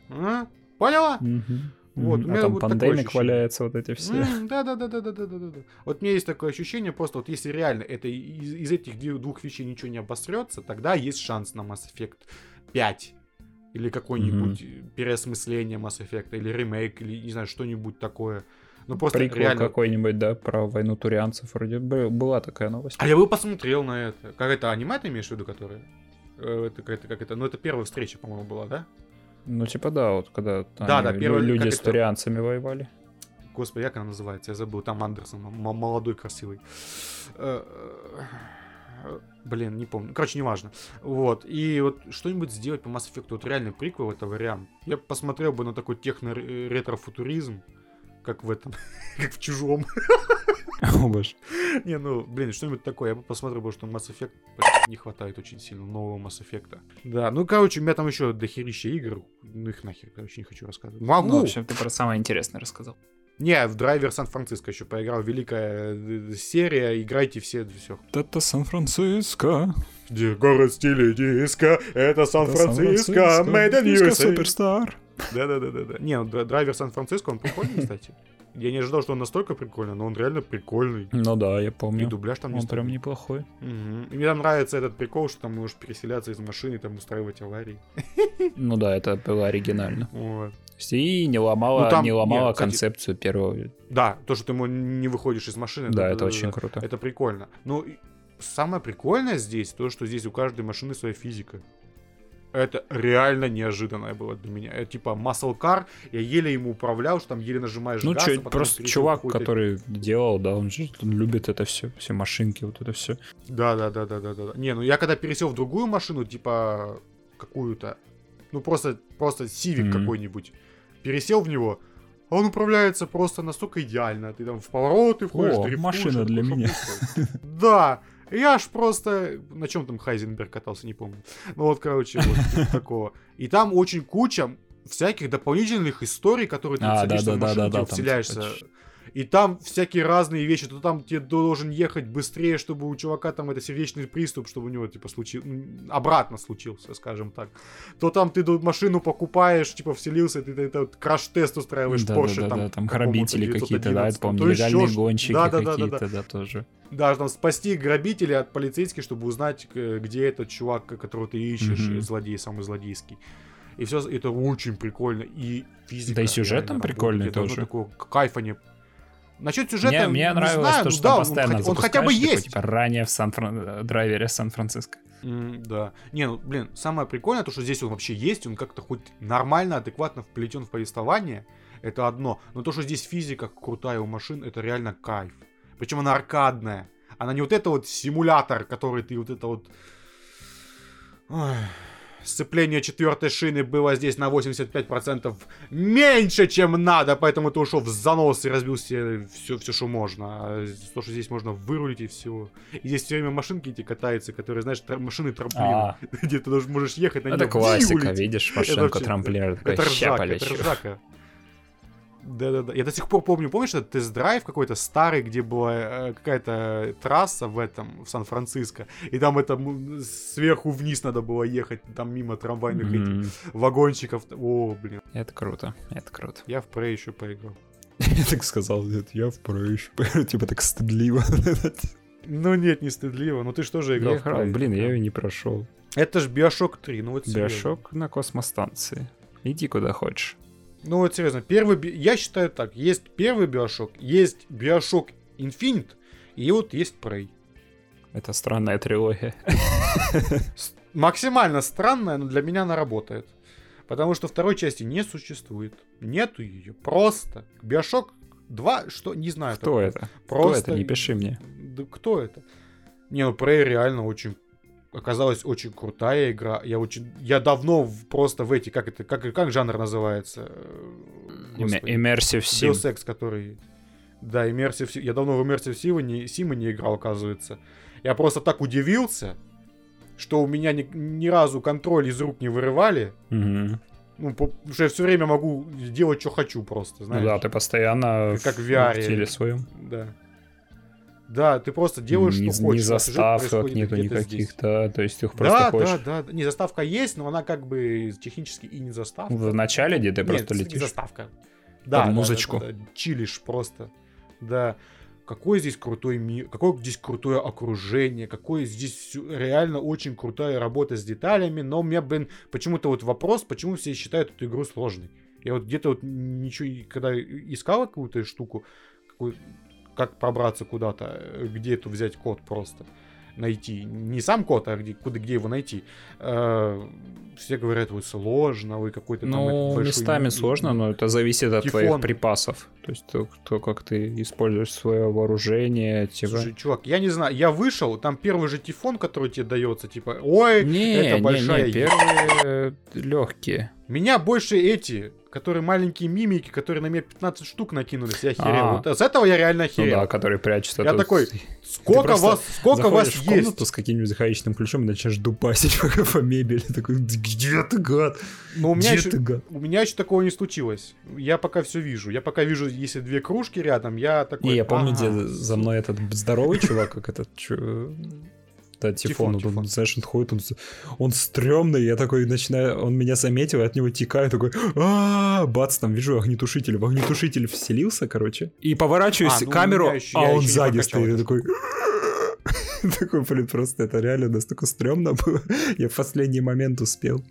А? Поняла? Мгм. Вот, у А меня там вот пандемик валяется, вот эти все. Да, да, да, да, да, да, да, да. Вот у меня есть такое ощущение, просто вот если реально это из, из этих двух вещей ничего не обосрется, тогда есть шанс на Mass Effect 5. Или какое-нибудь переосмысление Mass Effect, или ремейк, или не знаю, что-нибудь такое. Ну просто Приквел реально. какой-нибудь, да, про войну турианцев. Вроде бы была такая новость. А я бы посмотрел на это. Как это аниме ты имеешь в виду, которое? Э, Это как это, как это? Ну это первая встреча, по-моему, была, да? Ну, типа, да, вот когда Да, да, первый- люди с это? турианцами воевали. Господи, как она называется? Я забыл. Там Андерсон, молодой, красивый. Блин, не помню. Короче, неважно. Вот. И вот что-нибудь сделать по Mass Effect. Вот реальный приквел это вариант. Я посмотрел бы на такой техно-ретро-футуризм, как в этом, как в чужом. О, боже. Не, ну, блин, что-нибудь такое. Я бы посмотрел, потому что Mass Effect не хватает очень сильно нового Mass Effect. Да, ну, короче, у меня там еще дохерища игр. Ну, их нахер, короче, не хочу рассказывать. Могу! Ну, в общем, ты про самое интересное рассказал. Не, в Драйвер Сан-Франциско еще поиграл. Великая э, серия. Играйте все, все. Это Сан-Франциско. Где город стиле диска, это Сан-Франциско, made in USA. Суперстар. Да-да-да-да. Не, ну Драйвер Сан-Франциско, он прикольный, кстати. Я не ожидал, что он настолько прикольный, но он реально прикольный. Ну да, я И помню. дубляж там не Он прям стыдный. неплохой. Мгм. И мне там нравится этот прикол, что там можешь переселяться из машины, там устраивать аварии. Ну да, это было оригинально. Вот. И не ломала, Ну, там- не ломала нет, кстати- концепцию первого. Да, то, что ты ему не выходишь из машины. Да, это да, очень да. круто. Это прикольно. Ну, самое прикольное здесь, то, что здесь у каждой машины своя физика. Это реально неожиданное было для меня. Это типа muscle car, я еле ему управлял, что там еле нажимаешь Ну, газ, чё, а просто чувак, который делал, да, он же он любит это все, все машинки, вот это все. Да, да, да, да, да, да. Не, ну я когда пересел в другую машину, типа какую-то, ну просто, просто сивик Мгм. какой-нибудь, пересел в него, а он управляется просто настолько идеально. Ты там в повороты входишь, О, дрифтуешь, машина для меня. Да, я ж просто... На чем там Хайзенберг катался, не помню. Ну вот, короче, вот такого. И там очень куча всяких дополнительных историй, которые ты А, садишься машинке, там, вселяешься. И там всякие разные вещи. То там тебе должен ехать быстрее, чтобы у чувака там это сердечный приступ, чтобы у него типа случился, обратно случился, скажем так. То там ты машину покупаешь, типа вселился, ты это краш-тест устраиваешь Porsche Да-да-да, там. там какому-то грабители какие-то, да, это 911, помню, легальные ш- гонщики Да-да-да-да-да. какие-то, да, тоже. Да, там спасти грабителя от полицейских, чтобы узнать, где этот чувак, которого ты ищешь, э, злодей, самый злодейский. И все это очень прикольно. И физика. Да и сюжет там прикольный тоже. Такого кайфа не... Насчет сюжета Мне, мне не нравилось знаю, то, ну что да, он постоянно хотя- он хотя бы такой, есть. типа, ранее в Сан драйвере Сан-Франциско. М, да. Не, ну, блин, самое прикольное, то, что здесь он вообще есть, он как-то хоть нормально, адекватно вплетен в повествование, это одно. Но то, что здесь физика крутая у машин, это реально кайф. Причем она аркадная. Она не вот это вот симулятор, который ты вот это вот... Ой. Сцепление четвертой шины было здесь на 85% меньше, чем надо, поэтому ты ушел в занос и разбил себе все, все, что можно. А то, что здесь можно вырулить и все. И здесь все время машинки эти катаются, которые, знаешь, тра- машины трамплин, А. где ты даже можешь ехать на Это нем. классика, видишь, Это трамплер, такой, Это ржака, это ржака. Да-да-да. Я до сих пор помню, помнишь, этот тест-драйв какой-то старый, где была э, какая-то трасса в этом, в Сан-Франциско, и там это сверху вниз надо было ехать, там мимо трамвайных этих Мгм. вагончиков. О, блин. Это круто, это круто. Я в Prey еще поиграл. Я так сказал, нет, я в еще, типа так стыдливо. Ну нет, не стыдливо, но ты что же играл Я в Prey? блин, я ее не прошел. Это ж Биошок 3, ну вот. Биошок на космостанции. Иди куда хочешь. Ну вот серьезно, первый, Би- я считаю так, есть первый Биошок, есть Биошок Infinite, и вот есть Prey. Это странная трилогия. Максимально странная, но для меня она работает. Потому что второй части не существует. Нету ее. Просто. Биошок 2, что, не знаю. Кто такое. это? Кто Просто... это? Не пиши мне. Да кто это? Не, ну Prey реально очень оказалась очень крутая игра. Я очень, я давно в- просто в эти, как это, как, как жанр называется? Э, господи. Immersive Sim. Deus Ex, который... Да, Immersive. Я давно в Immersive Sim не, Sim не играл, оказывается. Я просто так удивился, что у меня ни, ни разу контроль из рук не вырывали. Мгм. Ну, по- потому что я все время могу делать, что хочу просто, Ну знаешь. да, ты постоянно Как в, в VR. в теле своем. Да. Да, ты просто делаешь, ни, что хочешь. сюжет заставок нету где-то никаких, здесь. да, то есть ты их просто Да, хочешь. да, да. Не, заставка есть, но она как бы технически и не заставка. В начале, где ты Нет, просто не летишь. заставка. Да, Под да, музычку. да, да, да. Чилишь просто. Да. Какой здесь крутой мир, какое здесь крутое окружение, какое здесь реально очень крутая работа с деталями, но у меня, блин, почему-то вот вопрос, почему все считают эту игру сложной. Я вот где-то вот ничего, когда искал какую-то штуку, какую- как пробраться куда-то, э, где эту взять код просто. найти. Не сам код, а где, куда, где его найти. Э, все говорят, ой, сложно, ой, какой-то там... Ну, местами и- сложно, но это зависит от Тифон. твоих припасов. То есть то, то, как ты используешь свое вооружение, типа... Слушай, чувак, я не знаю, я вышел, там первый же тифон, который тебе дается, типа, ой, не, это не, большая не, первые легкие. Меня больше эти, которые маленькие мимики, которые на меня 15 штук накинулись, я охерел. А. Вот с этого я реально Ну охерел. да, которые прячутся. Я тут. такой, сколько вас, сколько вас в есть? комнату с каким-нибудь гаечным ключом и начинаешь дубасить по мебели. Такой, где ты, гад? Но у меня, Где еще, ты, гад? у меня еще такого не случилось. Я пока все вижу. Я пока вижу, если две кружки рядом, я такой... Не, я помню, где за мной этот здоровый чувак, как этот... Да, Тифон, Тифон, вот он, Тифон. знаешь, он ходит, он, он стрёмный, я такой начинаю, он меня заметил, от него текаю, такой, а бац, там вижу огнетушитель, в огнетушитель вселился, короче, и поворачиваюсь А, ну, камеру, я ещё- а он сзади стоит, я такой, такой, блин, просто это реально настолько стрёмно было, я в последний момент успел.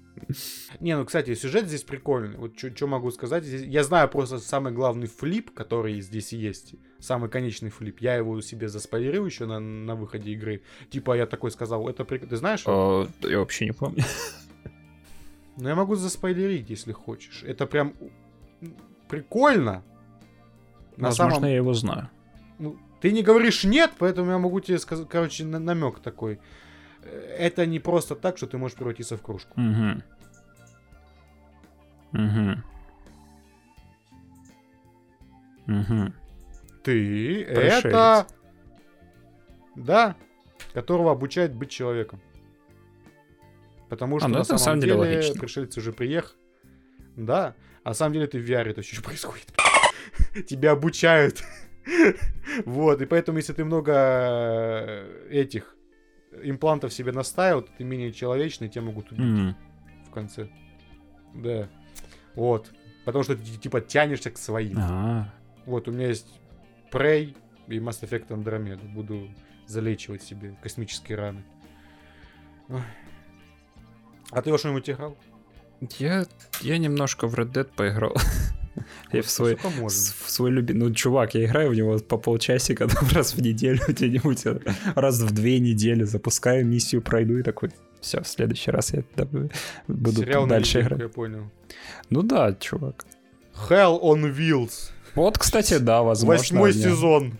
Не, ну, кстати, сюжет здесь прикольный. Вот что могу сказать. Здесь- я знаю просто самый главный флип, который здесь есть. Самый конечный флип. Я его себе заспойлерил еще на, на выходе игры. Типа я такой сказал, это прик... Ты знаешь? А, Я вообще не помню. Ну, я могу заспойлерить, если хочешь. Это прям прикольно. На Возможно, самом... я его знаю. Ну, ты не говоришь нет, поэтому я могу тебе сказать, короче, намек такой. Э, Это не просто так, что ты можешь превратиться в кружку. Угу. Угу. Угу. Ты Пришелец. это... Да, которого обучают быть человеком. Потому что ну на, самом самом деле деле логично. пришельцы уже приехали. Да, а на самом деле ты в VR это еще происходит. Тебя обучают. Вот, и поэтому, если ты много э, этих имплантов себе наставил, то ты менее человечный, тебя могут убить М. в конце. Да. Вот. Потому что ты типа тянешься к своим. А, Вот, у меня есть Prey и Mass Effect Andromeda. Буду залечивать себе космические раны. Ой. А ты во что-нибудь играл? я, я немножко в Red Dead поиграл. Я в свой, в свой любимый... Ну, чувак, я играю в него по полчасика там, раз в неделю где-нибудь, раз в две недели запускаю миссию, пройду и такой, все, в следующий раз я буду Сериал дальше играть. Я понял. Ну да, чувак. Hell on Wheels. Вот, кстати, да, возможно. Восьмой мне- сезон.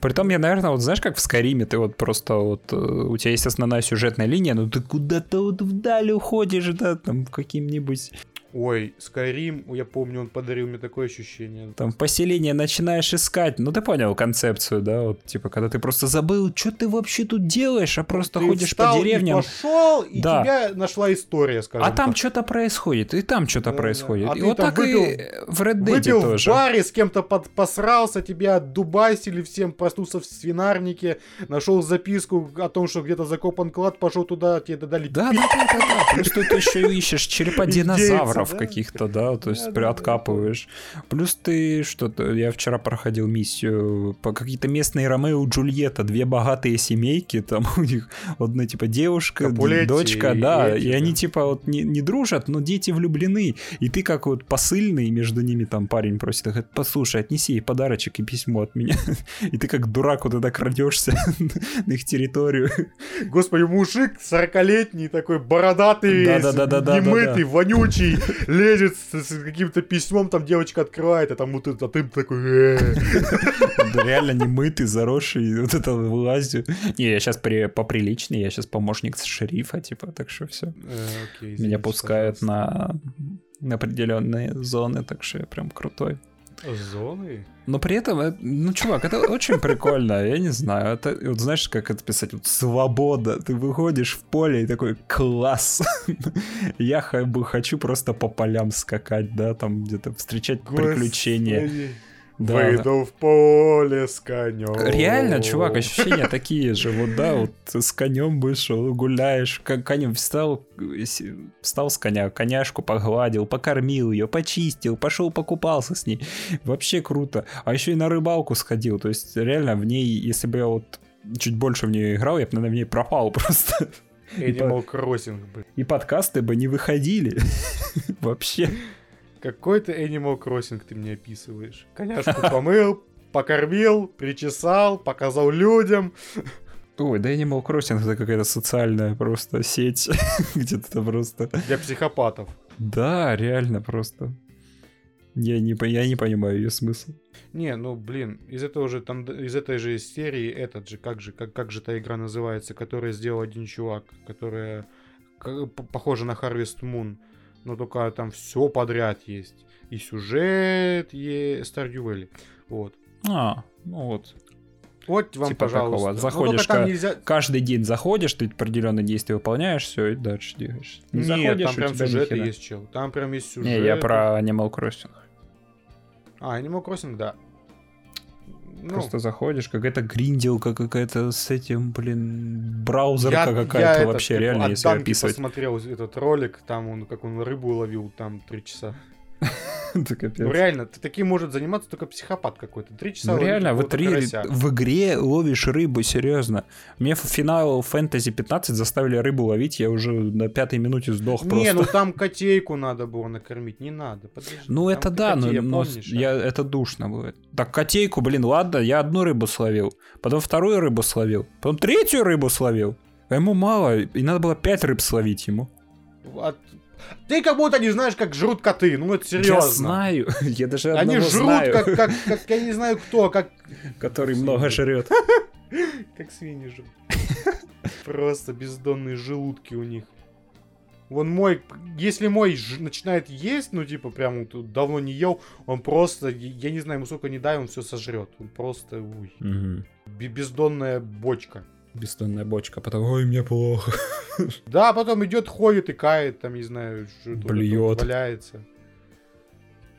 Притом я, наверное, вот знаешь, как в Скайриме, ты вот просто вот, э, у тебя есть основная сюжетная линия, но ты куда-то вот вдаль уходишь, да, там, каким-нибудь, Ой, Skyrim, я помню, он подарил мне такое ощущение. там, поселение начинаешь искать, ну, ты понял концепцию, да, вот, типа, когда ты просто забыл, что ты вообще тут делаешь, а просто Ты ходишь по и деревням, пошел, и Да. тебя нашла история, скажем а там так. что-то происходит, и там что-то Да, происходит. да. А и ты вот так выпил- и в Red Dead Выпил тоже. в баре, с кем-то под, посрался, тебя отдубасили всем, проснулся в свинарнике, нашел записку о том, что где-то закопан клад, пошел туда, тебе додали Да, да, да, да, да. Плюс ты еще ищешь черепа Индейцы, динозавров да? каких-то, да, то есть Да, при- да, да. Плюс ты что-то, я вчера проходил миссию по какие-то местные Ромео и Джульетта, две богатые семейки, там у них одна типа девушка, Капулетти дочка, и да, эти, и они да. типа вот не, не дружат, но дети влюблены, и ты как вот посыльный между ними там парень просит, говорит, послушай, отнеси ей подарочек и письмо от меня, и ты как дурак вот туда крадешься на их территорию. Господи, мужик 40-летний, такой бородатый, весь, Да-да-да-да-да-да. немытый, вонючий, лезет с, с каким-то письмом, там девочка открывает, а там вот это, а ты такой... «Э». Реально не мытый, заросший, вот это влазью. Не, я сейчас при, поприличнее, я сейчас помощник шерифа, типа, так что все. Э, Меня пускают на определенные зоны, так что я прям крутой. Зоны? Но при этом, э, ну, чувак, это очень прикольно, я не знаю. Это, вот знаешь, как это писать? Вот свобода. Ты выходишь в поле и такой, класс. Я бы хочу просто по полям скакать, да, там где-то встречать приключения. Да, Выйду в поле с конем. Реально, чувак, ощущения такие же. Вот, да, вот с конем вышел, гуляешь, к- конем встал, с- встал с коня, коняшку погладил, покормил ее, почистил, пошел покупался с ней. Вообще круто. А еще и на рыбалку сходил. То есть, реально, в ней, если бы я вот чуть больше в нее играл, я бы, наверное, в ней пропал просто. Animal Crossing, блин. И подкасты бы не выходили. Вообще. Какой-то Animal Crossing ты мне описываешь. Коняшку помыл, покормил, причесал, показал людям. Ой, да Animal Crossing это какая-то социальная просто сеть, где-то просто... Для психопатов. Да, реально просто. Я не, я не понимаю ее смысл. Не, ну блин, из этого же там из этой же серии этот же, как же, как, как же та игра называется, которая сделал один чувак, которая похожа на Harvest Moon, но только там все подряд есть. И сюжет, и Stardew Valley. Вот. А, ну вот. Вот вам, Типа пожалуйста. такого. Ну, Заходишь только там нельзя... Каждый день заходишь, ты определенные действия выполняешь, все, и дальше двигаешься. Не Нет, заходишь, там прям нихера. есть, чел. Там прям есть сюжет. Не, я про Animal Crossing. А, Animal Crossing, да. Ну, Просто заходишь, какая-то гринделка какая-то с этим, блин, браузерка я- какая-то я этот, вообще, как реально, от если описывать. посмотрел этот ролик, там он, как он рыбу ловил, там три часа. Это капец. Ну реально, ты таким может заниматься только психопат какой-то. Три часа Ну реально, в, три, в игре ловишь рыбу, серьезно. Мне в финал Фэнтези 15 заставили рыбу ловить, я уже на пятой минуте сдох просто. Не, ну там котейку надо было накормить, не надо, подожди. Ну, это да, но, помнишь, а? я, это душно будет. Так, котейку, блин, ладно, я одну рыбу словил, потом вторую рыбу словил, потом третью рыбу словил. А ему мало, и надо было пять рыб словить ему. От- Ты как будто не знаешь, как жрут коты, ну это серьезно. Я знаю, я даже Они жрут, знаю, как, как, как, я не знаю кто, как, который много жрет. как свиньи жрут. Просто бездонные желудки у них. Вон мой, если мой ж- начинает есть, ну типа прям тут давно не ел, он просто, я не знаю, ему сколько не дай, он все сожрет. Он просто, уй, бе- бездонная бочка. Бездонная бочка, потом, ой, мне плохо. Да, а потом идет, ходит и кает, там, не знаю, что тут Блюет. валяется.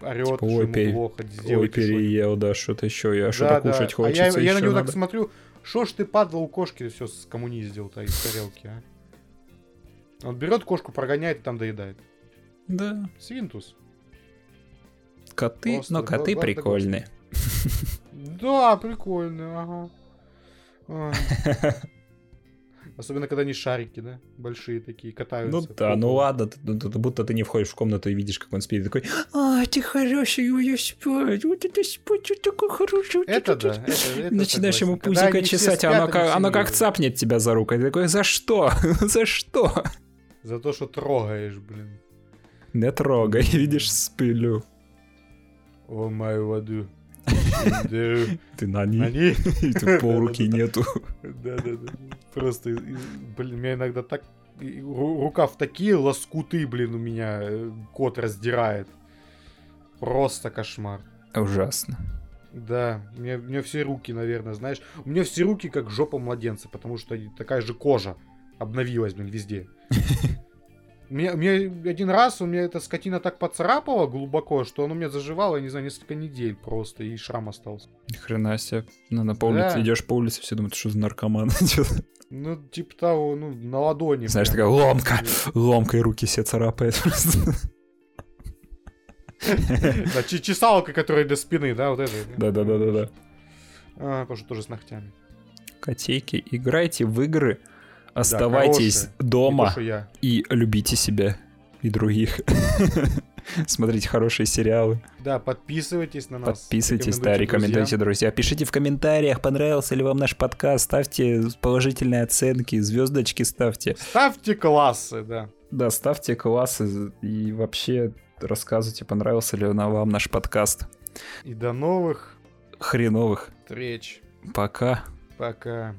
Орет, Типа, ой, пере- плохо, Ой, переел, да, что-то еще, я Да, что-то да. кушать А я, хочется я на него надо. так смотрю, что ж ты падла у кошки все скоммуниздил-то из тарелки, а? Он берет кошку, прогоняет и там доедает. Да, Свинтус. коты, Просто но коты прикольные. Да, прикольно, ага. Особенно, когда они шарики, да? Большие такие, Ну катаются. да, ну ладно, ты- ну, ты- будто ты не входишь в комнату и видишь, как он спит, и такой, а, ты хороший, я спать, вот это спать, вот такой хороший. Это да, вот». это, это Начинаешь ему согласен. Когда пузико чесать, а оно, как, оно как цапнет тебя за руку. И ты такой, за что? за что? За то, что трогаешь, блин. Не трогай, видишь, спылю. О мою воду. Ты на ней, и тут полруки нету. Да-да-да. Просто, блин, меня иногда так... и ру- Рука в такие лоскуты, блин, у меня э, кот раздирает. Просто кошмар. Ужасно. Да, у меня, у меня все руки, наверное, знаешь. У меня все руки как жопа младенца, потому что такая же кожа обновилась, блин, везде. Мне, мне один раз у меня эта скотина так поцарапала глубоко, что он у меня заживал, я не знаю, несколько недель просто, и шрам остался. Ни хрена себе. Ну, на по улице Да. идешь по улице, все думают, что за наркоман. Ну, типа того, ну, на ладони. Знаешь, прям. такая ломка. Ломкой руки все царапает просто. Да, че- чесалка, которая до спины, да, вот это. Да-да-да-да-да. А, тоже, тоже с ногтями. Котейки, играйте в игры, оставайтесь то, дома что я. и любите себя и других. Смотрите хорошие сериалы. Да, подписывайтесь на нас. Подписывайтесь, да, рекомендуйте, друзья. Пишите в комментариях, понравился ли вам наш подкаст. Ставьте положительные оценки, звездочки ставьте. Ставьте классы, да. Да, ставьте классы и вообще рассказывайте, понравился ли вам наш подкаст. И до новых Хреновых. встреч. Пока. Пока.